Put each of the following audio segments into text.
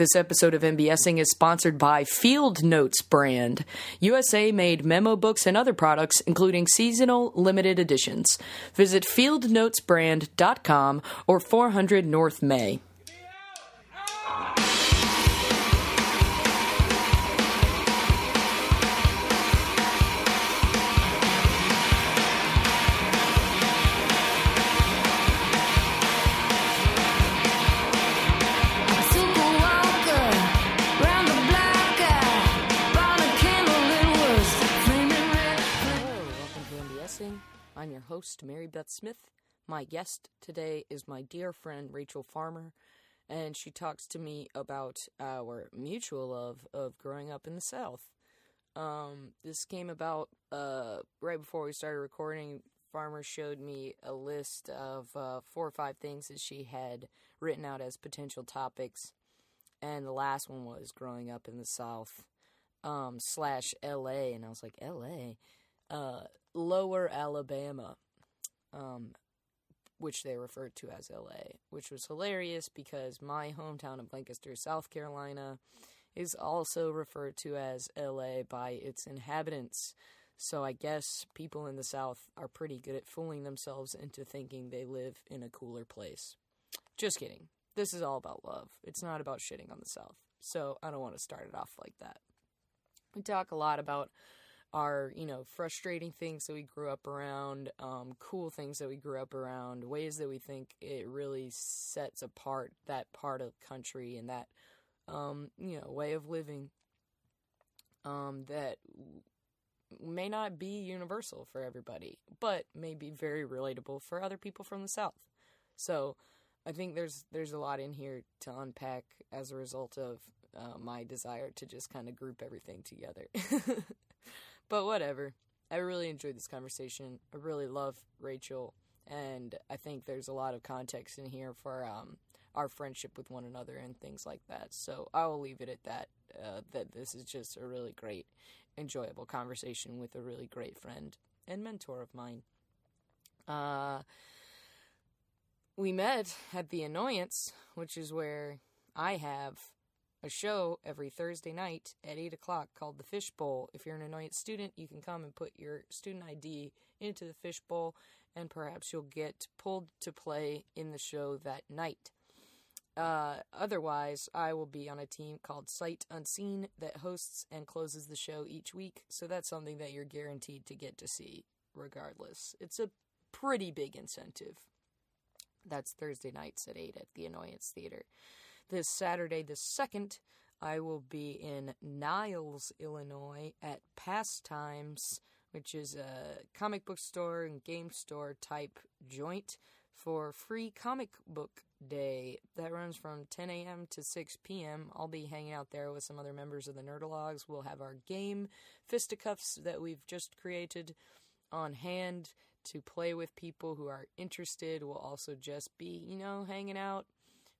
This episode of MBSing is sponsored by Field Notes brand, USA made memo books and other products, including seasonal limited editions. Visit fieldnotesbrand.com or 400 North May. Host, Mary Beth Smith. My guest today is my dear friend Rachel Farmer, and she talks to me about our mutual love of growing up in the South. Um, this came about uh, right before we started recording. Farmer showed me a list of uh, four or five things that she had written out as potential topics, and the last one was growing up in the South um, slash L.A. And I was like, L.A. Uh, Lower Alabama, um, which they referred to as LA, which was hilarious because my hometown of Lancaster, South Carolina, is also referred to as LA by its inhabitants. So I guess people in the South are pretty good at fooling themselves into thinking they live in a cooler place. Just kidding. This is all about love. It's not about shitting on the South. So I don't want to start it off like that. We talk a lot about our you know frustrating things that we grew up around um, cool things that we grew up around ways that we think it really sets apart that part of country and that um, you know way of living um, that may not be universal for everybody but may be very relatable for other people from the south. So i think there's there's a lot in here to unpack as a result of uh, my desire to just kind of group everything together but whatever. I really enjoyed this conversation. I really love Rachel, and I think there's a lot of context in here for um, our friendship with one another and things like that. So I will leave it at that. Uh, that this is just a really great, enjoyable conversation with a really great friend and mentor of mine. Uh, we met at the Annoyance, which is where I have a show every Thursday night at 8 o'clock called The Fishbowl. If you're an annoyance student, you can come and put your student ID into the fishbowl, and perhaps you'll get pulled to play in the show that night. Uh, otherwise, I will be on a team called Sight Unseen that hosts and closes the show each week, so that's something that you're guaranteed to get to see regardless. It's a pretty big incentive. That's Thursday nights at 8 at the Annoyance Theater this Saturday, the 2nd, I will be in Niles, Illinois at Pastimes, which is a comic book store and game store type joint for free comic book day. That runs from 10 a.m. to 6 p.m. I'll be hanging out there with some other members of the Nerdologues. We'll have our game fisticuffs that we've just created on hand to play with people who are interested. We'll also just be, you know, hanging out,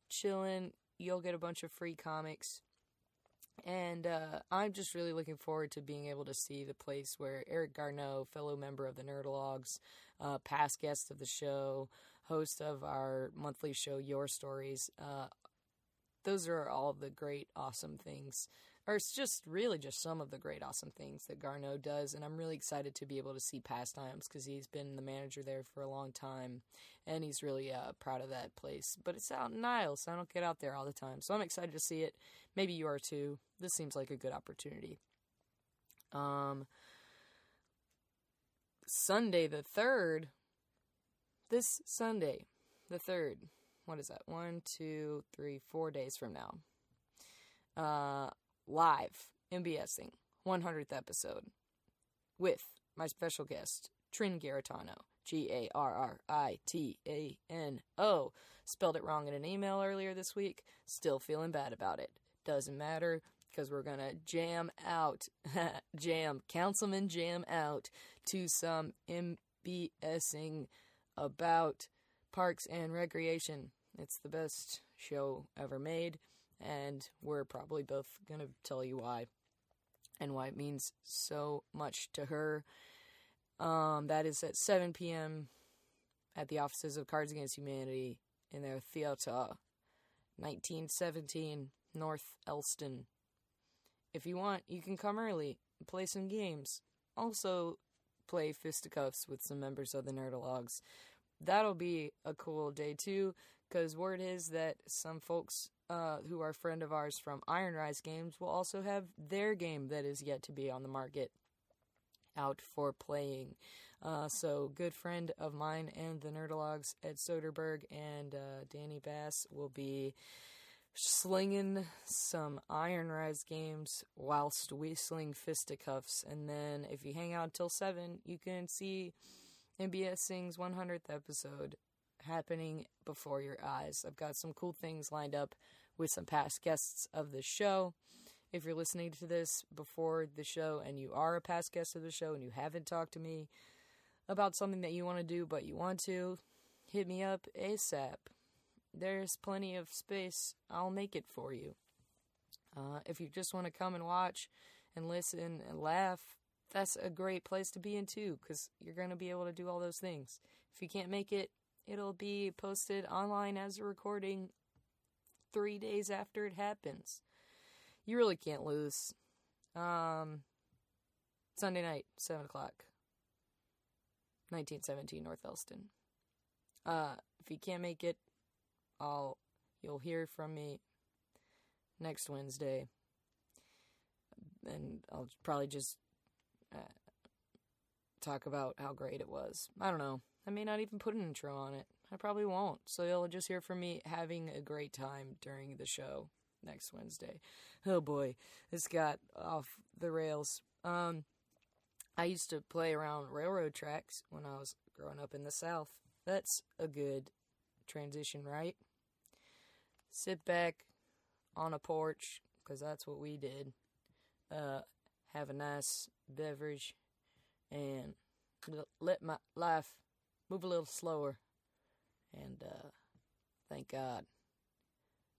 chilling. You'll get a bunch of free comics. And uh, I'm just really looking forward to being able to see the place where Eric Garneau, fellow member of the Nerdologues, uh, past guest of the show, host of our monthly show, Your Stories, uh, those are all the great, awesome things. Or it's just really just some of the great, awesome things that Garneau does. And I'm really excited to be able to see Pastimes because he's been the manager there for a long time. And he's really uh, proud of that place. But it's out in Niles, so I don't get out there all the time. So I'm excited to see it. Maybe you are too. This seems like a good opportunity. Um, Sunday the 3rd, this Sunday, the 3rd, what is that? One, two, three, four days from now. Uh, live, MBSing, 100th episode, with my special guest, Trin Garritano. G A R R I T A N O. Spelled it wrong in an email earlier this week. Still feeling bad about it. Doesn't matter because we're gonna jam out, jam, councilman jam out to some MBSing about parks and recreation. It's the best show ever made, and we're probably both gonna tell you why and why it means so much to her. Um, that is at 7 p.m. at the offices of Cards Against Humanity in their theater. 1917 North Elston. If you want, you can come early and play some games. Also, play fisticuffs with some members of the Nerdologues. That'll be a cool day too, because word is that some folks uh, who are a friend of ours from Iron Rise Games will also have their game that is yet to be on the market out for playing. Uh, so, good friend of mine and the Nerdologues, Ed Soderberg and uh, Danny Bass, will be slinging some Iron Rise games whilst we sling fisticuffs. And then, if you hang out until 7, you can see MBSing's 100th episode happening before your eyes. I've got some cool things lined up with some past guests of the show. If you're listening to this before the show and you are a past guest of the show and you haven't talked to me about something that you want to do but you want to, hit me up ASAP. There's plenty of space. I'll make it for you. Uh, if you just want to come and watch and listen and laugh, that's a great place to be in too because you're going to be able to do all those things. If you can't make it, it'll be posted online as a recording three days after it happens. You really can't lose. Um, Sunday night, 7 o'clock. 1917 North Elston. Uh, if you can't make it, I'll you'll hear from me next Wednesday, and I'll probably just uh, talk about how great it was. I don't know. I may not even put an intro on it. I probably won't. So you'll just hear from me having a great time during the show next Wednesday. Oh boy, this got off the rails. Um, I used to play around railroad tracks when I was growing up in the South. That's a good transition, right? Sit back on a porch, because that's what we did. Uh, have a nice beverage and let my life move a little slower. And uh, thank God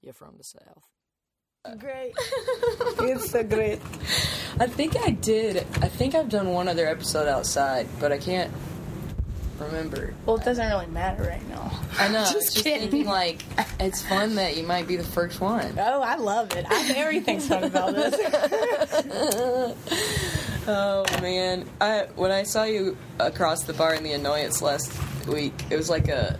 you're from the South. Great. it's so great. I think I did. I think I've done one other episode outside, but I can't remember. Well, it doesn't really matter right now. I know. Just I was just kidding. thinking, like, it's fun that you might be the first one. Oh, I love it. I, everything's fun about this. Oh man, I when I saw you across the bar in the annoyance last week, it was like a,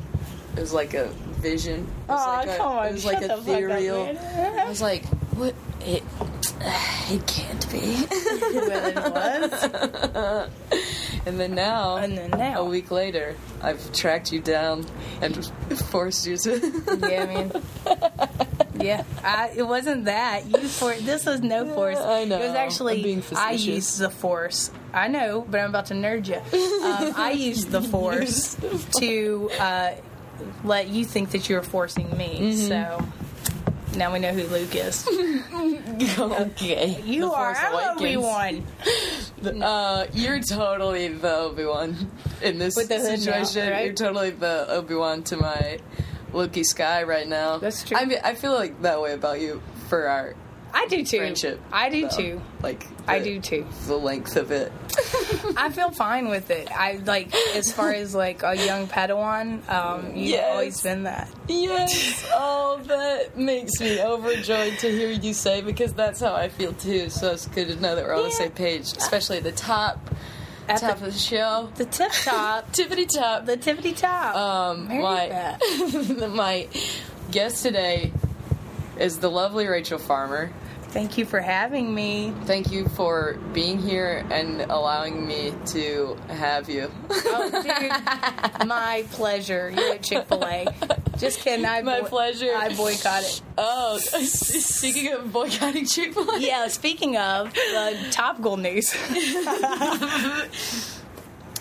it was like a vision. It was Aw, like a, come on, It was like shut a the fuck up, ethereal. I was like, what? It, it can't be. well, it was. and then now, And then now. a week later, I've tracked you down and forced you to. Yeah, I mean. Yeah, I, it wasn't that. You for this was no force. I know. It was actually I'm being I used the force. I know, but I'm about to nerd you. Um, I used the force to uh, let you think that you were forcing me. Mm-hmm. So now we know who Luke is. okay. You The are. I'm Obi Wan. Uh, you're totally the Obi Wan in this With the hood now, situation. right? You're totally the Obi Wan to my Luke Sky right now. That's true. I mean, I feel like that way about you for our I do too. friendship. I do though. too. Like I do too. The length of it. I feel fine with it. I like as far as like a young Padawan. Um, you've Yes. always been that. Yes. oh, that makes me overjoyed to hear you say because that's how I feel too. So it's good to know that we're on the same page, especially at the top, At top the, of the show. the tip top, Tippity top. the tippity top. Um, my my guest today is the lovely Rachel Farmer. Thank you for having me. Thank you for being here and allowing me to have you. Oh, dude, my pleasure. You're at Chick Fil A. Just kidding. I My boy- pleasure. I boycott it. oh, speaking of boycotting Chick Fil A, Yeah. Speaking of uh, topical news,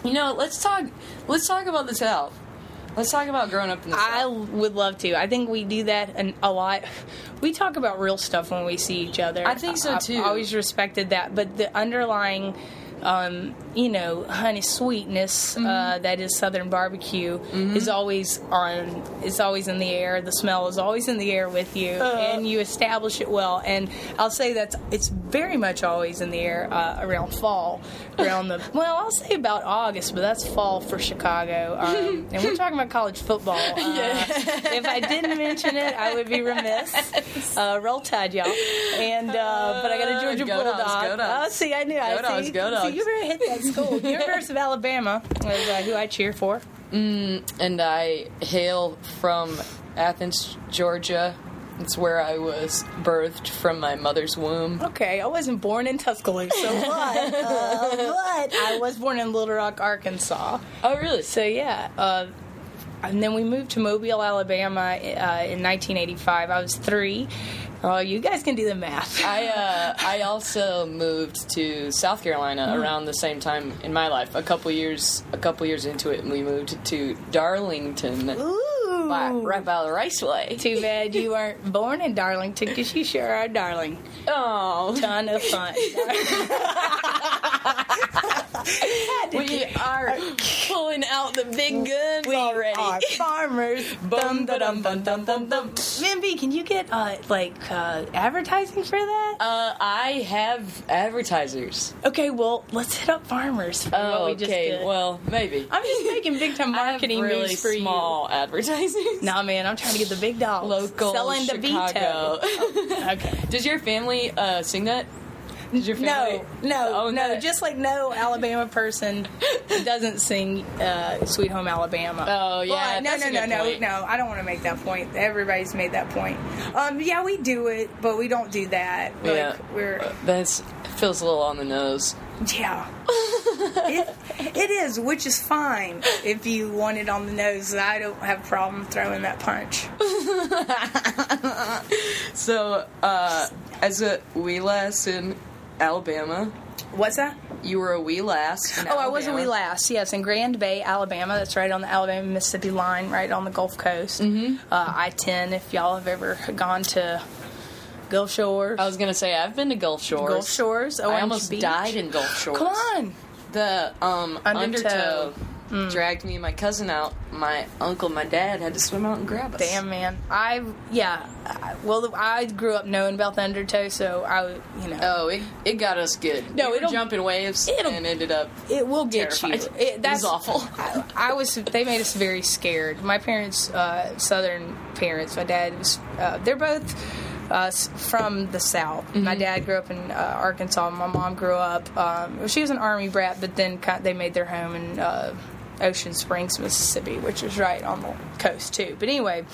you know, let's talk. Let's talk about the South. Let's talk about growing up in the I South. would love to. I think we do that an, a lot. We talk about real stuff when we see each other. I think so, too. I've always respected that, but the underlying um, you know, honey sweetness Mm-hmm. uh, that is Southern barbecue is always on. It's always in the air. The smell is always in the air with you, Uh. and you establish it well. And I'll say that's it's very much always in the air uh, around fall, around the well, I'll say about August, but that's fall for Chicago. Um, and we're talking about college football. Uh, if I didn't mention it, I would be remiss. Uh, roll Tide, y'all. And uh, but I got a Georgia Go Dogs, Bulldog. go Dogs. Oh, see, I knew. I Go Dogs, see. go Dogs. You better hit that school. The University of Alabama uh, who I cheer for. Mm, and I hail from Athens, Georgia. It's where I was birthed from my mother's womb. Okay, I wasn't born in Tuscaloosa, but, uh, but I was born in Little Rock, Arkansas. Oh, really? So yeah, uh, and then we moved to Mobile, Alabama uh, in 1985. I was three. Oh, you guys can do the math. I uh, I also moved to South Carolina around the same time in my life. A couple years a couple years into it, and we moved to Darlington, Ooh. By, right by the raceway. Too bad you weren't born in Darlington because you sure are darling. Oh, Ton of fun. we are pulling out the big guns we already. are farmers. Bum, da, dum, dum, dum, dum, dum. B, can you get uh, like uh, advertising for that? Uh, I have advertisers. okay, well, let's hit up farmers. For what Oh, we just okay. did. Well, maybe. I'm just making big time marketing really moves for small advertisers. You. Nah, man, I'm trying to get the big dogs. Local selling the Chicago. veto. Okay. Does your family uh, sing that? Does your family? No, no, Oh, no. okay. Just like no Alabama person doesn't sing uh, "Sweet Home Alabama." Oh, yeah, Well, no, that's no, a no, good no, point. no. I don't want to make that point. Everybody's made that point. Um, yeah, we do it, but we don't do that. Like, Yeah. we're That's feels a little on the nose. Yeah. it, it is, which is fine if you want it on the nose. I don't have a problem throwing that punch. So, uh, as a wee lass in Alabama, What's that? you were a wee lass. Oh, I was a wee Alabama. lass. Yes, in Grand Bay, Alabama. That's right on the Alabama Mississippi line, right on the Gulf Coast. Mm-hmm. Uh, I ten. If y'all have ever gone to Gulf Shores, I was gonna say I've been to Gulf Shores. Gulf Shores, Oh, I almost Beach. died in Gulf Shores. Come on. The um, Undertow. undertow, dragged me and my cousin out. My uncle, my dad had to swim out and grab us. Damn, man. I yeah. I, well, I grew up knowing about the undertow, so I, you know, Oh, it, it got us good. No, we it'll- jumping waves it'll- and ended up. it will get terrified. you. It It, that's was awful. I, I was. They made us very scared. My parents, uh, Southern parents. My dad was. Uh, they're both. Uh, from the south. Mm-hmm. My dad grew up in uh, Arkansas. My mom grew up. Um, she was an army brat, but then they made their home in uh, Ocean Springs, Mississippi, which is right on the coast too. But anyway,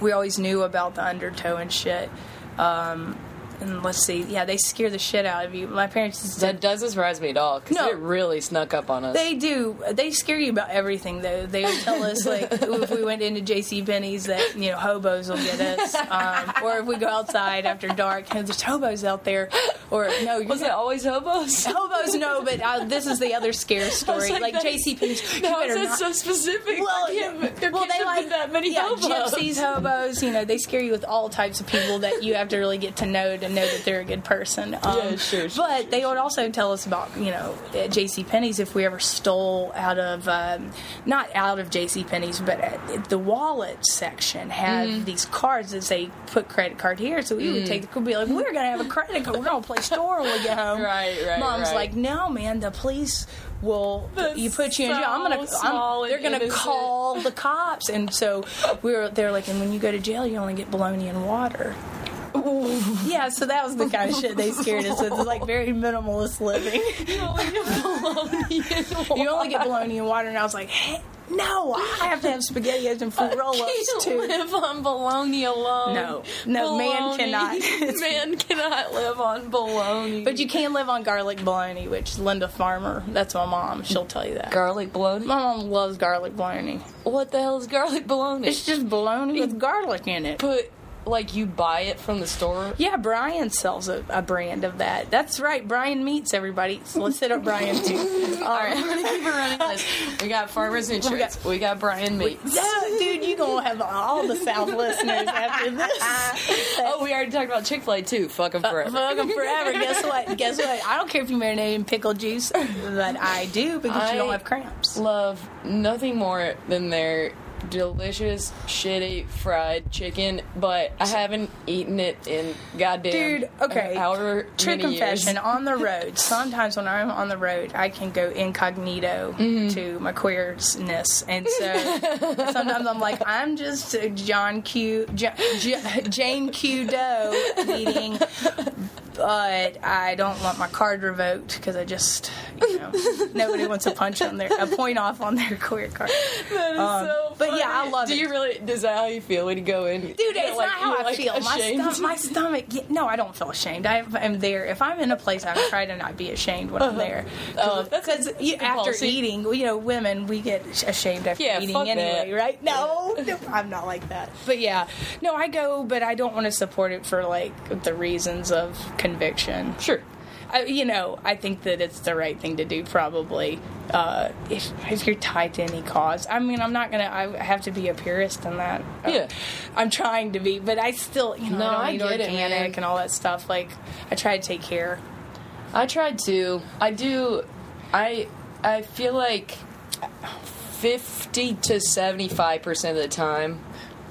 we always knew about the undertow and shit. Um, and let's see, yeah, they scare the shit out of you. My parents That doesn't surprise me at all because No. it really snuck up on us. they do. They scare you about everything, though. They would tell us, like, if we went into J.C. Penney's, that you know hobos will get us, um, or if we go outside after dark, and there's hobos out there, or no, was it always hobos? hobos? No, but uh, this is the other scare story. like, Like, that's- J.C. Penney's, you How is better it not. so specific? Well, there well, they like that many yeah, hobos. gypsies, hobos. You know, they scare you with all types of people that you have to really get to know to know that they're a good person. Um, Yeah, sure, sure, But they would also tell us about you know at J.C. Penney's if we ever stole out of um, not out of J.C. Penney's, but at the wallet section had Mm-hmm. these cards that say put credit card here. So we Mm. would take the could be like we're gonna have a credit card. We're gonna play store when we get home. Right, right, Mom's right. like, no, man, the police will That's you put you so in jail. I'm gonna I'm, they're gonna innocent. call the cops. And so we were they're like, and when you go to jail, you only get bologna and water. Yeah, so that was the kind of shit they scared us with. It's like very minimalist living. you only get bologna and water, and I was like, hey, no, I have to have spaghettios and fruit roll-ups too. live on bologna alone. No. No, man cannot. man cannot live on bologna. But you can live on garlic bologna, which Linda Farmer, that's my mom. She'll tell you that. garlic bologna. my mom loves garlic bologna. What the hell is garlic bologna? It's just bologna with garlic in it. put like you buy it from the store? Yeah, Bryan sells a, a brand of that. That's right. Bryan meets everybody. So let's hit up Bryan too. All right, I'm gonna keep running. Um, this. We got Farmers Insurance. We got, Bryan Meats. Yeah, dude, you gonna have all the South listeners after this. Oh, we already talked about Chick Fil A too. Fuck them uh, forever. Fuck 'em forever. Guess what? Guess what? I don't care if you marinate in pickle juice, but I do because you don't have cramps. Love nothing more than their delicious, shitty fried chicken, but I haven't eaten it in goddamn Dude, okay. however True confession, years. on the road, sometimes when I'm on the road, I can go incognito Mm-hmm. to my queerness. And so sometimes I'm like, I'm just a John Q, J, J, Jane Q Doe eating, but I don't want my card revoked because I just, you know, nobody wants a punch on their, a point off on their queer card. That is Um, so but yeah, I funny. love Do it. you really? Is that how you feel when you go in? Dude, it's not how I feel. My, stom- my stomach. yeah, No, I don't feel ashamed. I am there. If I'm in a place, I try to not be ashamed when I'm uh-huh. there. Oh, because you, good after policy. eating, you know, women we get ashamed after Yeah, eating anyway, that. right? No, no, I'm not like that. But yeah, no, I go, but I don't want to support it for like the reasons of conviction. Sure. I, you know, I think that it's the right thing to do. Probably, uh, if if you're tied to any cause. I mean, I'm not gonna. I have to be a purist in that. Yeah. I'm trying to be, but I still, you know, No, I I get it, organic man. and all that stuff. Like, I try to take care. I tried to. I do. I I feel like fifty to seventy five percent of the time,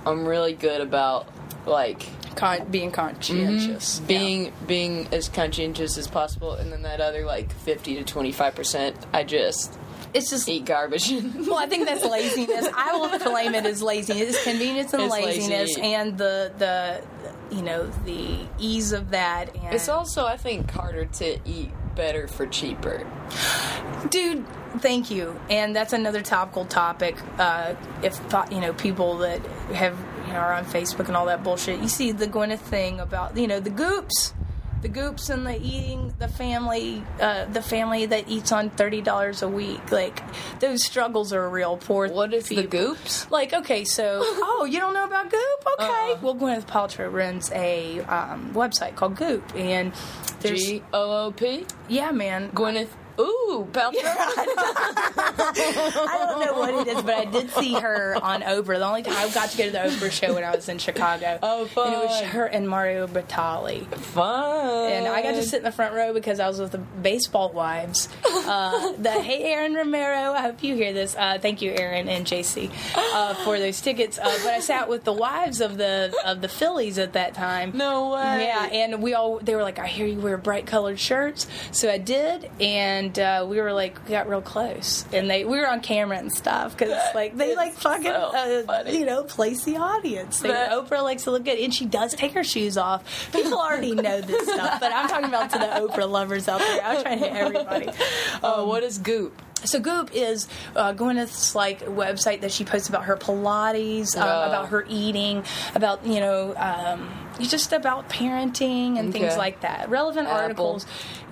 I'm really good about like Con- being conscientious, Mm-hmm. being being as conscientious as possible, and then that other like fifty to twenty five percent, I just It's just. eat garbage. Well, I think that's laziness. I will claim it as laziness. It's convenience and It's laziness, lazy. and the the you know the ease of that. And it's also, I think, harder to eat better for cheaper. dude thank you and that's another topical topic uh, if you know people that have you know are on facebook and all that bullshit you see the gwyneth thing about you know the goops the goops and the eating the family uh, the family that eats on $30 a week like those struggles are real poor What is the goops? like okay so oh you don't know about goop okay Uh-uh. well gwyneth paltrow runs a um, website called goop and there's G O O P. yeah man Gwyneth. Ooh, Paltrow. I don't know what it is, but I did see her on Oprah. The only time I got to go to the Oprah show when I was in Chicago. Oh, And it was her and Mario Batali. Fun. And I got to sit in the front row because I was with the baseball wives. Uh, the Hey Aaron Romero, I hope you hear this. Uh, thank you, Aaron and JC, uh, for those tickets. Uh, but I sat with the wives of the of the Phillies at that time. No way. Yeah, and we all they were like, I hear you wear bright colored shirts, so I did, and uh, we were like, we got real close, and they we were on camera and stuff because like they like fucking so uh, you know place the audience. They, That- Oprah likes to look good, and she does take her shoes off. People already know this stuff, but I'm talking about to the Oprah lovers out there. I'm trying to hit everybody. Oh, what is Goop? So Goop is uh, Gwyneth's like website that she posts about her Pilates, um, Oh. about her eating, about you know, um, just about parenting and things like that. Relevant Apple. articles.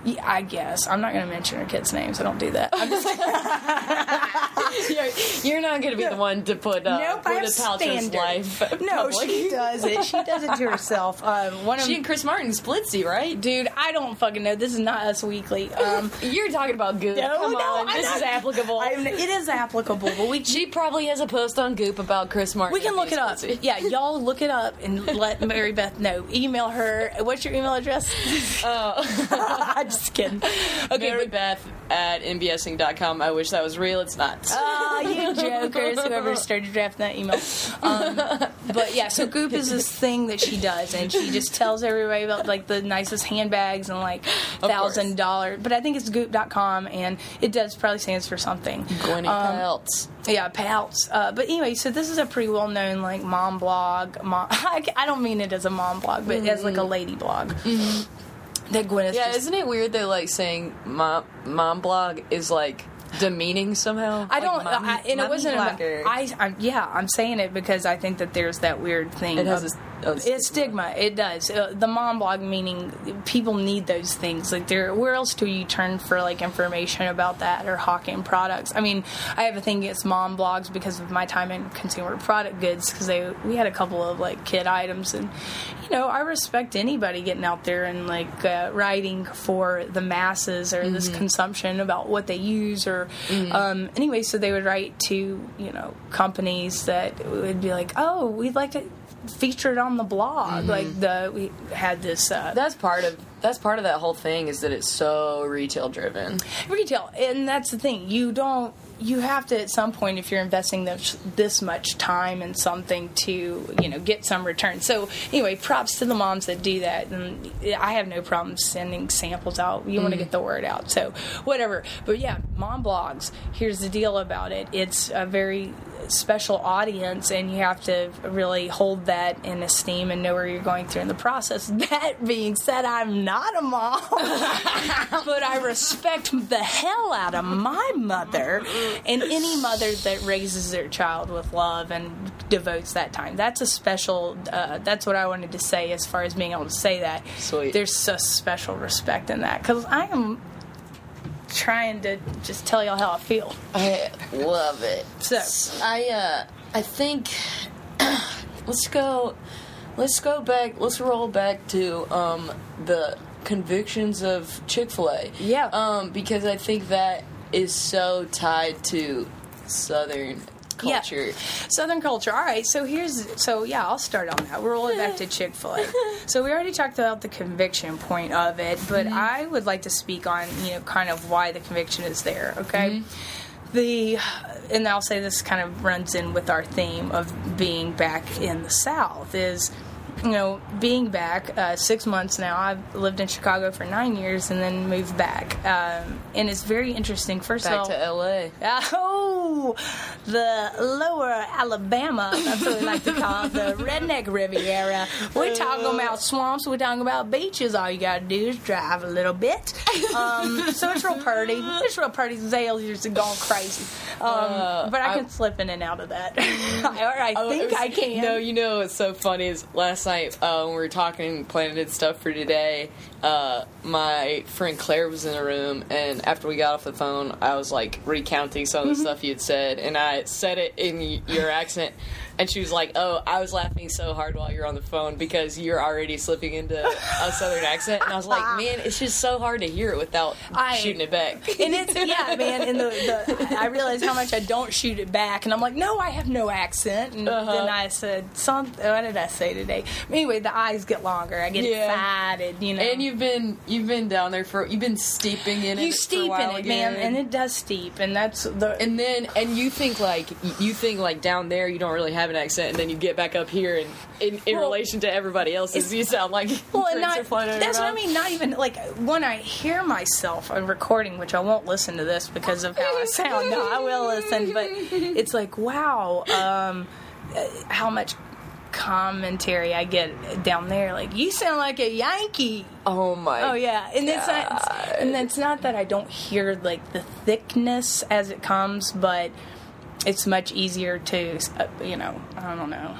Yeah, I guess I'm not going to mention her kids' names. I don't do that. I'm just you're, you're not going to be the one to put uh, nope. Gwyneth Paltrow's life. No, public. she does it. She does it to herself. Um, one of She and Chris Martin splitsy, right? dude, I don't fucking know. This is not Us Weekly. Um, You're talking about Goop. no, Come no, on, I'm this not- is applicable. I'm- it is applicable, but we she probably has a post on Goop about Chris Martin. We can look it up. splitsy. Yeah, y'all look it up and let Mary Beth know. Email her. What's your email address? Oh. Just kidding. Okay, Mary but, Beth at mbsing.com. I wish that was real. It's not. oh, you jokers! Whoever started drafting that email. Um, but yeah, so Goop is this thing that she does, and she just tells everybody about like the nicest handbags and like thousand dollar. But I think it's Goop.com, and it does probably stands for something. Gwyneth Um, Paltz. Yeah, Paltz. Uh, but anyway, so this is a pretty well known like mom blog. Mom, I, I don't mean it as a mom blog, but as like a lady blog. That Gwyneth. Yeah, just, isn't it weird that like saying mom mom blog is like demeaning somehow? I don't, Like, mom- I, and it wasn't. About. I, I, yeah, I'm saying it because I think that there's that weird thing. It has of- a a It's stigma. It does. Uh, the mom blog meaning people need those things. Like, there, where else do you turn for like information about that or hawking products? I mean, I have a thing against mom blogs because of my time in consumer product goods because they we had a couple of like kid items and you know I respect anybody getting out there and like uh, writing for the masses or this consumption about what they use or um, anyway. So they would write to you know companies that would be like, oh, we'd like to feature it on the blog. Like the we had this uh, That's part of that's part of that whole thing is that it's so retail driven. retail, and that's the thing. You don't. You have to at some point, if you're investing this, this much time in something, to you know get some return. So anyway, props to the moms that do that, and I have no problem sending samples out. You want to get the word out, so whatever. But yeah, mom blogs. Here's the deal about it. It's a very special audience, and you have to really hold that in esteem and know where you're going through in the process. That being said, I'm not a mom, but I respect the hell out of my mother and any mother that raises their child with love and devotes that time. That's a special. Uh, that's what I wanted to say as far as being able to say that. Sweet. There's a special respect in that because I am trying to just tell y'all how I feel. I love it. So- I uh I think let's go let's go back let's roll back to um the convictions of Chick-fil-A. Yeah. Um because I think that is so tied to southern culture. Yeah. Southern culture. All right. So here's. So yeah, I'll start on that. We're rolling back to Chick Fil A. So we already talked about the conviction point of it, but mm-hmm. I would like to speak on you know kind of why the conviction is there. Okay. Mm-hmm. The and I'll say this kind of runs in with our theme of being back in the South is. You know, being back uh, six months now, I've lived in Chicago for nine years and then moved back. Um, and it's very interesting. First Back of all, to LA. Oh, the lower Alabama, that's what we like to call it, the redneck Riviera. We're talking about swamps, we're talking about beaches. All you gotta do is drive a little bit. Um, so it's real pretty. It's real pretty. Zales are going crazy. Um, but I can slip in and out of that. or I Oh, think was- I can. No, you know what's so funny is last night uh, when we were talking, planning stuff for today. Uh, my friend Claire was in the room, and after we got off the phone, I was like recounting some of Mm-hmm. the stuff you had said, and I said it in y- your accent. And she was like, "Oh, I was laughing so hard while you're on the phone because you're already slipping into a southern accent." And I was like, "Man, it's just so hard to hear it without I- shooting it back." and it's yeah, man. And the, the I realized how much I don't shoot it back, and I'm like, no, I have no accent. And Uh-huh. then I said, some. What did I say today? Anyway, the eyes get longer. I get Yeah. excited, you know. And you've been you've been down there for you've been steeping in it. you for a steep in it, man, and it does steep, and that's the. And then, and you think like you think like down there you don't really have an accent, and then you get back up here, and in, in Well, relation to everybody else's, you sound like well, and not, are flying out of that's what I mean. Not even like when I hear myself on recording, which I won't listen to this because of how I sound. No, I will listen, but it's like wow, um, uh, how much commentary I get down there. Like you sound like a Yankee. Oh my! Oh yeah, and it's not, and it's not that I don't hear like the thickness as it comes, but it's much easier to, uh, you know, I don't know,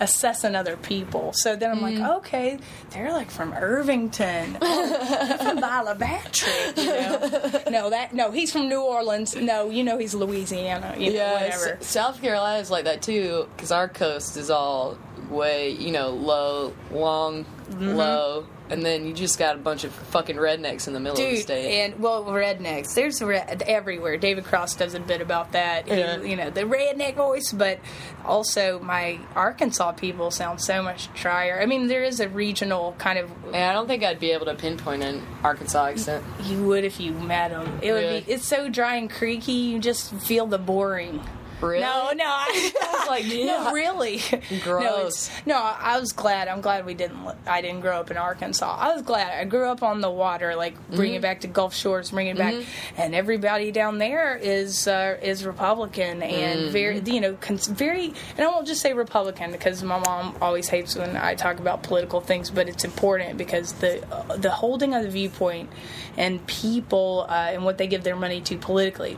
assessing other people. So then I'm like, okay, they're like from Irvington, oh, from Bayou La Batre, you know. No, that no, he's from New Orleans. No, you know he's Louisiana. You know, Yeah, whatever. S- South Carolina is like that too, because our coast is all way you know low, long, Mm-hmm. low, and then you just got a bunch of fucking rednecks in the middle of the state. and well, rednecks. There's red everywhere. David Cross does a bit about that. He- you know, the redneck voice, but also my Arkansas people sound so much drier. I mean, there is a regional kind of. I don't think I'd be able to pinpoint an Arkansas accent. You would if you met them. It would be. It's so dry and creaky. You just feel the boring. Really? No, no, I, was like, no, really. Gross. it's- no, I was glad. I'm glad we didn't. I didn't grow up in Arkansas. I was glad. I grew up on the water, like bring Mm-hmm. it back to Gulf Shores, bring it back, and everybody down there is uh, is Republican and Mm-hmm. very, you know, cons- very. And I won't just say Republican because my mom always hates when I talk about political things, but it's important because the uh, the holding of the viewpoint and people uh, and what they give their money to politically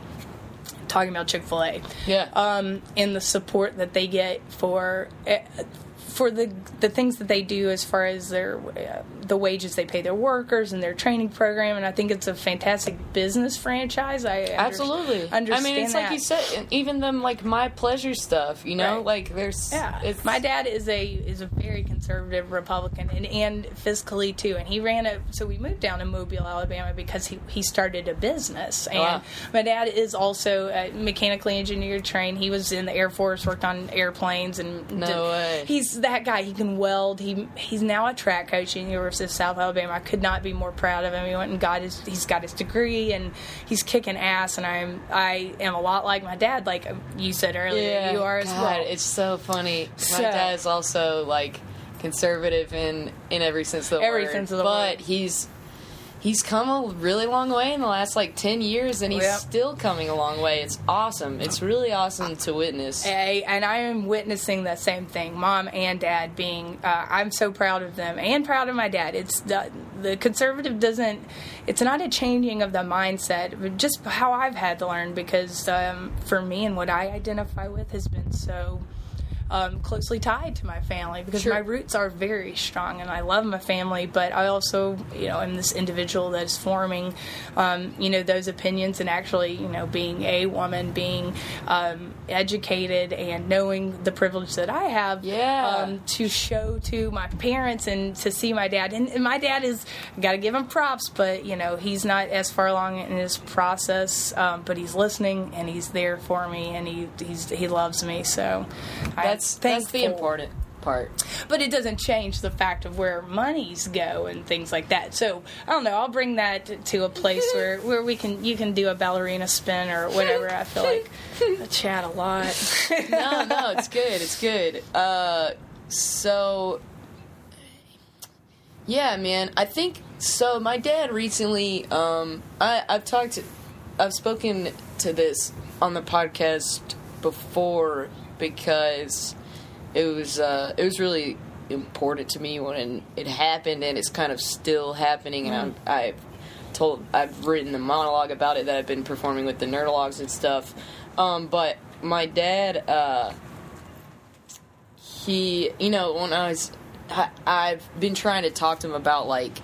talking about Chick Fil A, Yeah. um, and the support that they get for eh, for the the things that they do as far as their uh, the wages they pay their workers and their training program, and I think it's a fantastic business franchise. I under- Absolutely. understand. I mean, it's like you said, even them like my pleasure stuff. You know, Right. like there's Yeah, It's, my dad is a is a very conservative Republican and and fiscally too, and he ran a. So we moved down to Mobile, Alabama, because he he started a business, and Wow. my dad is also a mechanically engineered trained. He was in the Air Force, worked on airplanes, and No way. He's that guy. He can weld. He he's now a track coach at the University of South Alabama. I could not be more proud of him. He went and got his. He's got his degree, and he's kicking ass. And I'm I am a lot like my dad. Like you said earlier, yeah, you are as God, well. It's so funny. So- my dad is also like conservative in in every sense of the Every word. sense of the but word. he's he's come a really long way in the last like 10 years and he's Yep. still coming a long way it's awesome it's really awesome to witness A- and I am witnessing the same thing. Mom and dad being, uh, I'm so proud of them and proud of my dad. It's the, the conservative doesn't, it's not a changing of the mindset, but just how I've had to learn because um, for me and what I identify with has been so. Um, closely tied to my family because Sure. my roots are very strong and I love my family, but I also, you know, am this individual that is forming, um, you know, those opinions and actually, you know, being a woman, being um, educated and knowing the privilege that I have Yeah. um, to show to my parents and to see my dad. And, and my dad is, got to give him props, but, you know, he's not as far along in his process, um, but he's listening and he's there for me and he, he's, he loves me. So I'm that's that's the important part But it doesn't change the fact of where monies go and things like that. So I don't know. I'll bring that to a place where, where we can you can do a ballerina spin or whatever. I feel like I chat a lot. no no it's good it's good uh so yeah man i think so my dad recently um i i've talked i've spoken to this on the podcast before because it was uh it was really important to me when it happened and it's kind of still happening and I'm, i've told i've written a monologue about it that i've been performing with the nerdologues and stuff. Um but my dad uh he you know when i was I, i've been trying to talk to him about like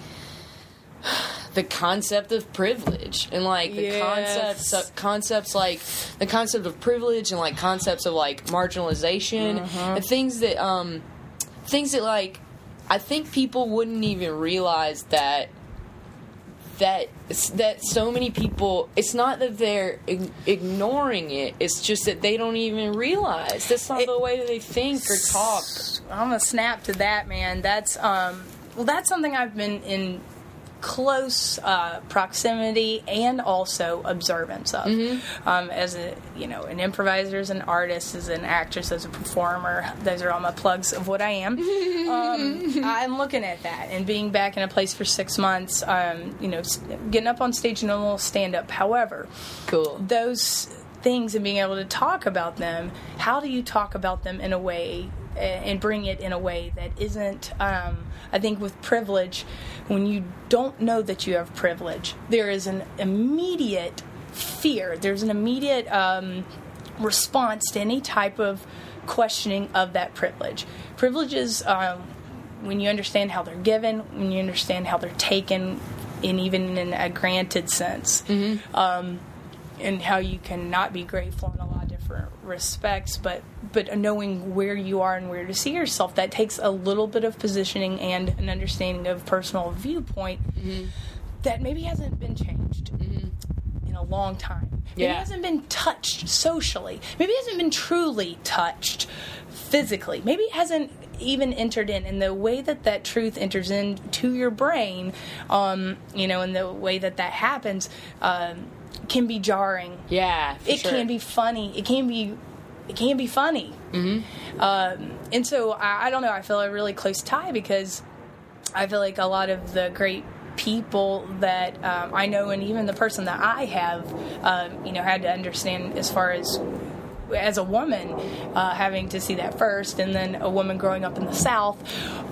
the concept of privilege and like the Yes. concepts concepts like the concept of privilege and like concepts of like marginalization and things that um things that like I think people wouldn't even realize that that that so many people it's not that they're ignoring it it's just that they don't even realize that's not It- the way that they think or talk I'm gonna snap to that, man. That's um, well, that's something I've been in close uh, proximity and also observance of. Um, as a you know, an improviser, as an artist, as an actress, as a performer. Those are all my plugs of what I am. um, I'm looking at that and being back in a place for six months. Um, you know, getting up on stage and a little stand up. However, cool those things and being able to talk about them how do you talk about them in a way and bring it in a way that isn't um, i think with privilege when you don't know that you have privilege there is an immediate fear. There's an immediate um, response to any type of questioning of that privilege. Privilege is um, when you understand how they're given when you understand how they're taken and even in a granted sense um, and how you can not be grateful in a lot of different respects, but but knowing where you are and where to see yourself, that takes a little bit of positioning and an understanding of personal viewpoint that maybe hasn't been changed in a long time. Maybe Yeah. hasn't been touched socially. Maybe hasn't been truly touched physically. Maybe it hasn't even entered in. And the way that that truth enters into your brain, um, you know, and the way that that happens um, can be jarring. yeah for It sure. can be funny. It can be. It can be funny. Mm-hmm. Um, and so I, I don't know. I feel a really close tie because I feel like a lot of the great people that um, I know, and even the person that I have, um, you know, had to understand as far as as a woman, uh, having to see that first, and then a woman growing up in the South.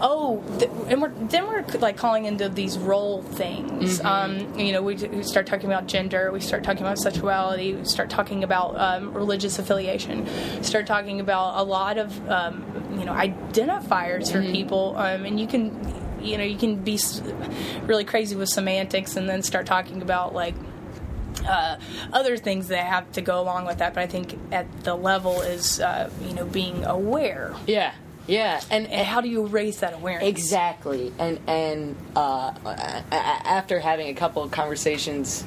Oh, th- and we're, then we're like calling into these role things. Um, you know, we, we start talking about gender, we start talking about sexuality, we start talking about um, religious affiliation, start talking about a lot of um, you know identifiers for people, um, and you can. You know, you can be really crazy with semantics, and then start talking about like uh, other things that have to go along with that. But I think at the level is uh, you know being aware. Yeah, yeah, and, And how do you raise that awareness? Exactly, and and uh, after having a couple of conversations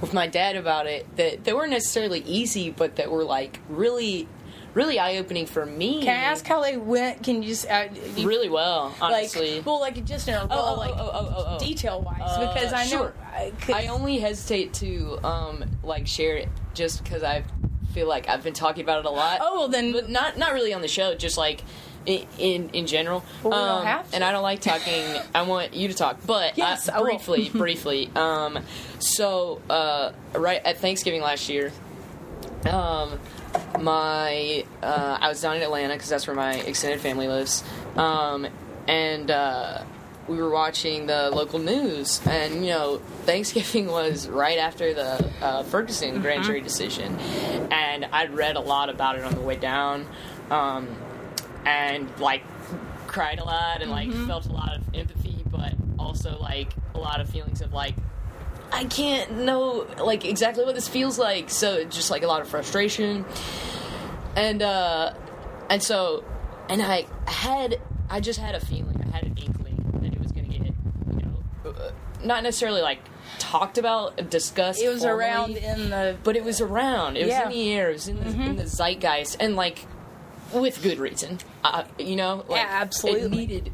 with my dad about it, that they weren't necessarily easy, but that were like really, really eye opening for me. Can I ask how they went? Can you just uh, you, Really well, like honestly. well, like just in a real oh, like oh, oh, oh, oh. detail wise Uh, because I know sure. I, I only hesitate to um like share it just because I feel like I've been talking about it a lot. Oh, well, then- but not not really on the show, just like in in, in general. Well, we Um, have to. And I don't like talking. I want you to talk, but Yes, uh, I briefly, briefly. Um, so uh, right at Thanksgiving last year, um, my uh, I was down in Atlanta because that's where my extended family lives, um, and uh, we were watching the local news, and you know Thanksgiving was right after the uh, Ferguson grand jury decision, and I'd read a lot about it on the way down, um, and like cried a lot and like felt a lot of empathy, but also like a lot of feelings of like I can't know like exactly what this feels like. So just like a lot of frustration, and uh, and so, and I had I just had a feeling, I had an inkling that it was going to get, you know, uh, not necessarily like talked about, discussed. it was formally, around in the but it was around. It was Yeah. Mm-hmm. in the air. It was in the, in the zeitgeist, and like with good reason. Uh, you know, like Yeah, absolutely. it needed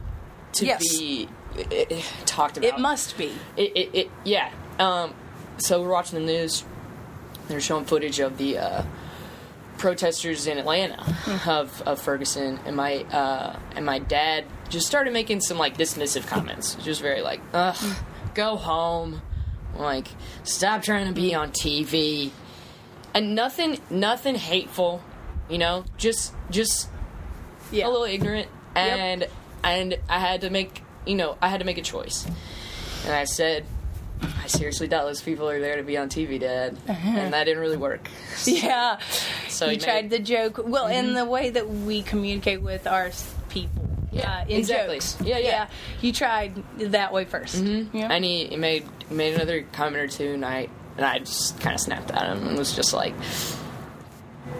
to Yes. be uh, talked about. it must be It, it, it yeah. Um, so we're watching the news. They're showing footage of the uh, protesters in Atlanta of, of Ferguson, and my uh, and my dad just started making some like dismissive comments, just very like, "Ugh, go home," like, "Stop trying to be on TV," and nothing, nothing hateful, you know, just just yeah. a little ignorant. And and I had to make you know I had to make a choice. And I said I seriously doubt those people are there to be on TV dad uh-huh. and that didn't really work yeah. so you he tried the joke. Well, in mm-hmm. the way that we communicate with our people. Yeah, uh, in exactly. jokes. Yeah, yeah. You tried that way 1st mm-hmm. Yeah. and he, he made he made another comment or two and I and I just kind of snapped at him and was just like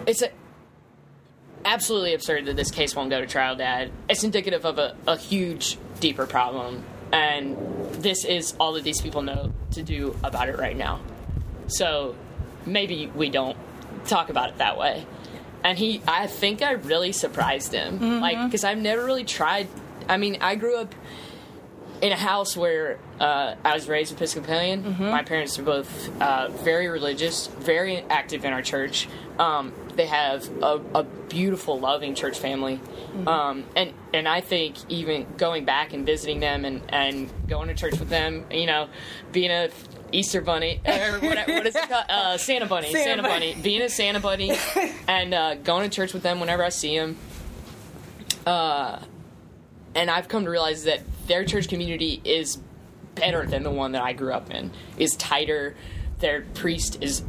it's a absolutely absurd that this case won't go to trial dad it's indicative of a, a huge deeper problem and this is all that these people know to do about it right now. So maybe we don't talk about it that way. And he i think i really surprised him. Like because i've never really tried i mean i grew up in a house where uh, I was raised Episcopalian. My parents are both uh, very religious, very active in our church. Um, they have a, a beautiful, loving church family, um, and and I think even going back and visiting them and, and going to church with them, you know, being a Easter bunny or what, what is it called? Uh, Santa bunny, Santa Santa, bunny. bunny, being a Santa bunny, and uh, going to church with them whenever I see them Uh, and I've come to realize that their church community is better than the one that I grew up in. Is tighter. Their priest is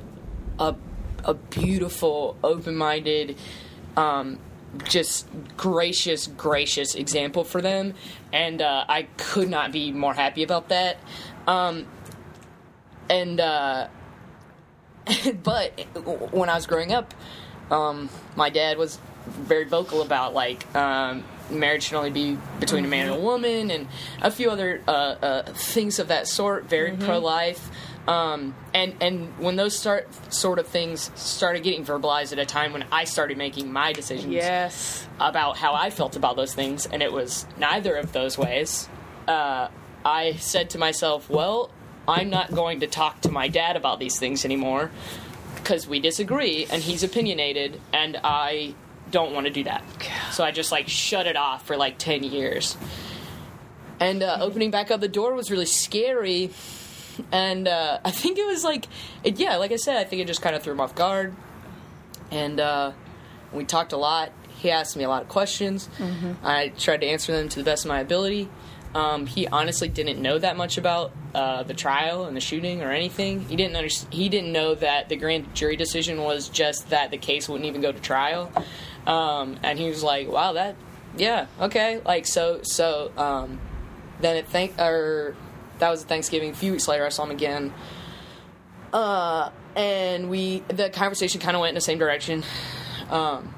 a a beautiful, open-minded, um, just gracious, gracious example for them, and uh, I could not be more happy about that. Um, and uh, but when I was growing up, um, my dad was very vocal about like um, marriage should only be between a man and a woman, and a few other uh, uh, things of that sort. Very pro life. Um, and and when those start sort of things started getting verbalized at a time when I started making my decisions Yes. about how I felt about those things, and it was neither of those ways. Uh, I said to myself, "Well, I'm not going to talk to my dad about these things anymore because we disagree, and he's opinionated, and I don't want to do that." So I just like shut it off for like ten years. And uh, opening back up the door was really scary, and uh, I think it was like, it, yeah, like I said, I think it just kind of threw him off guard, and. Uh, We talked a lot. He asked me a lot of questions. I tried to answer them to the best of my ability. Um, he honestly didn't know that much about uh, the trial and the shooting or anything. He didn't under- He didn't know that the grand jury decision was just that the case wouldn't even go to trial. Um, and he was like, "Wow, that, yeah, okay." Like so, so. Um, then it thank or that was Thanksgiving. A few weeks later, I saw him again. Uh, and we the conversation kind of went in the same direction. Um,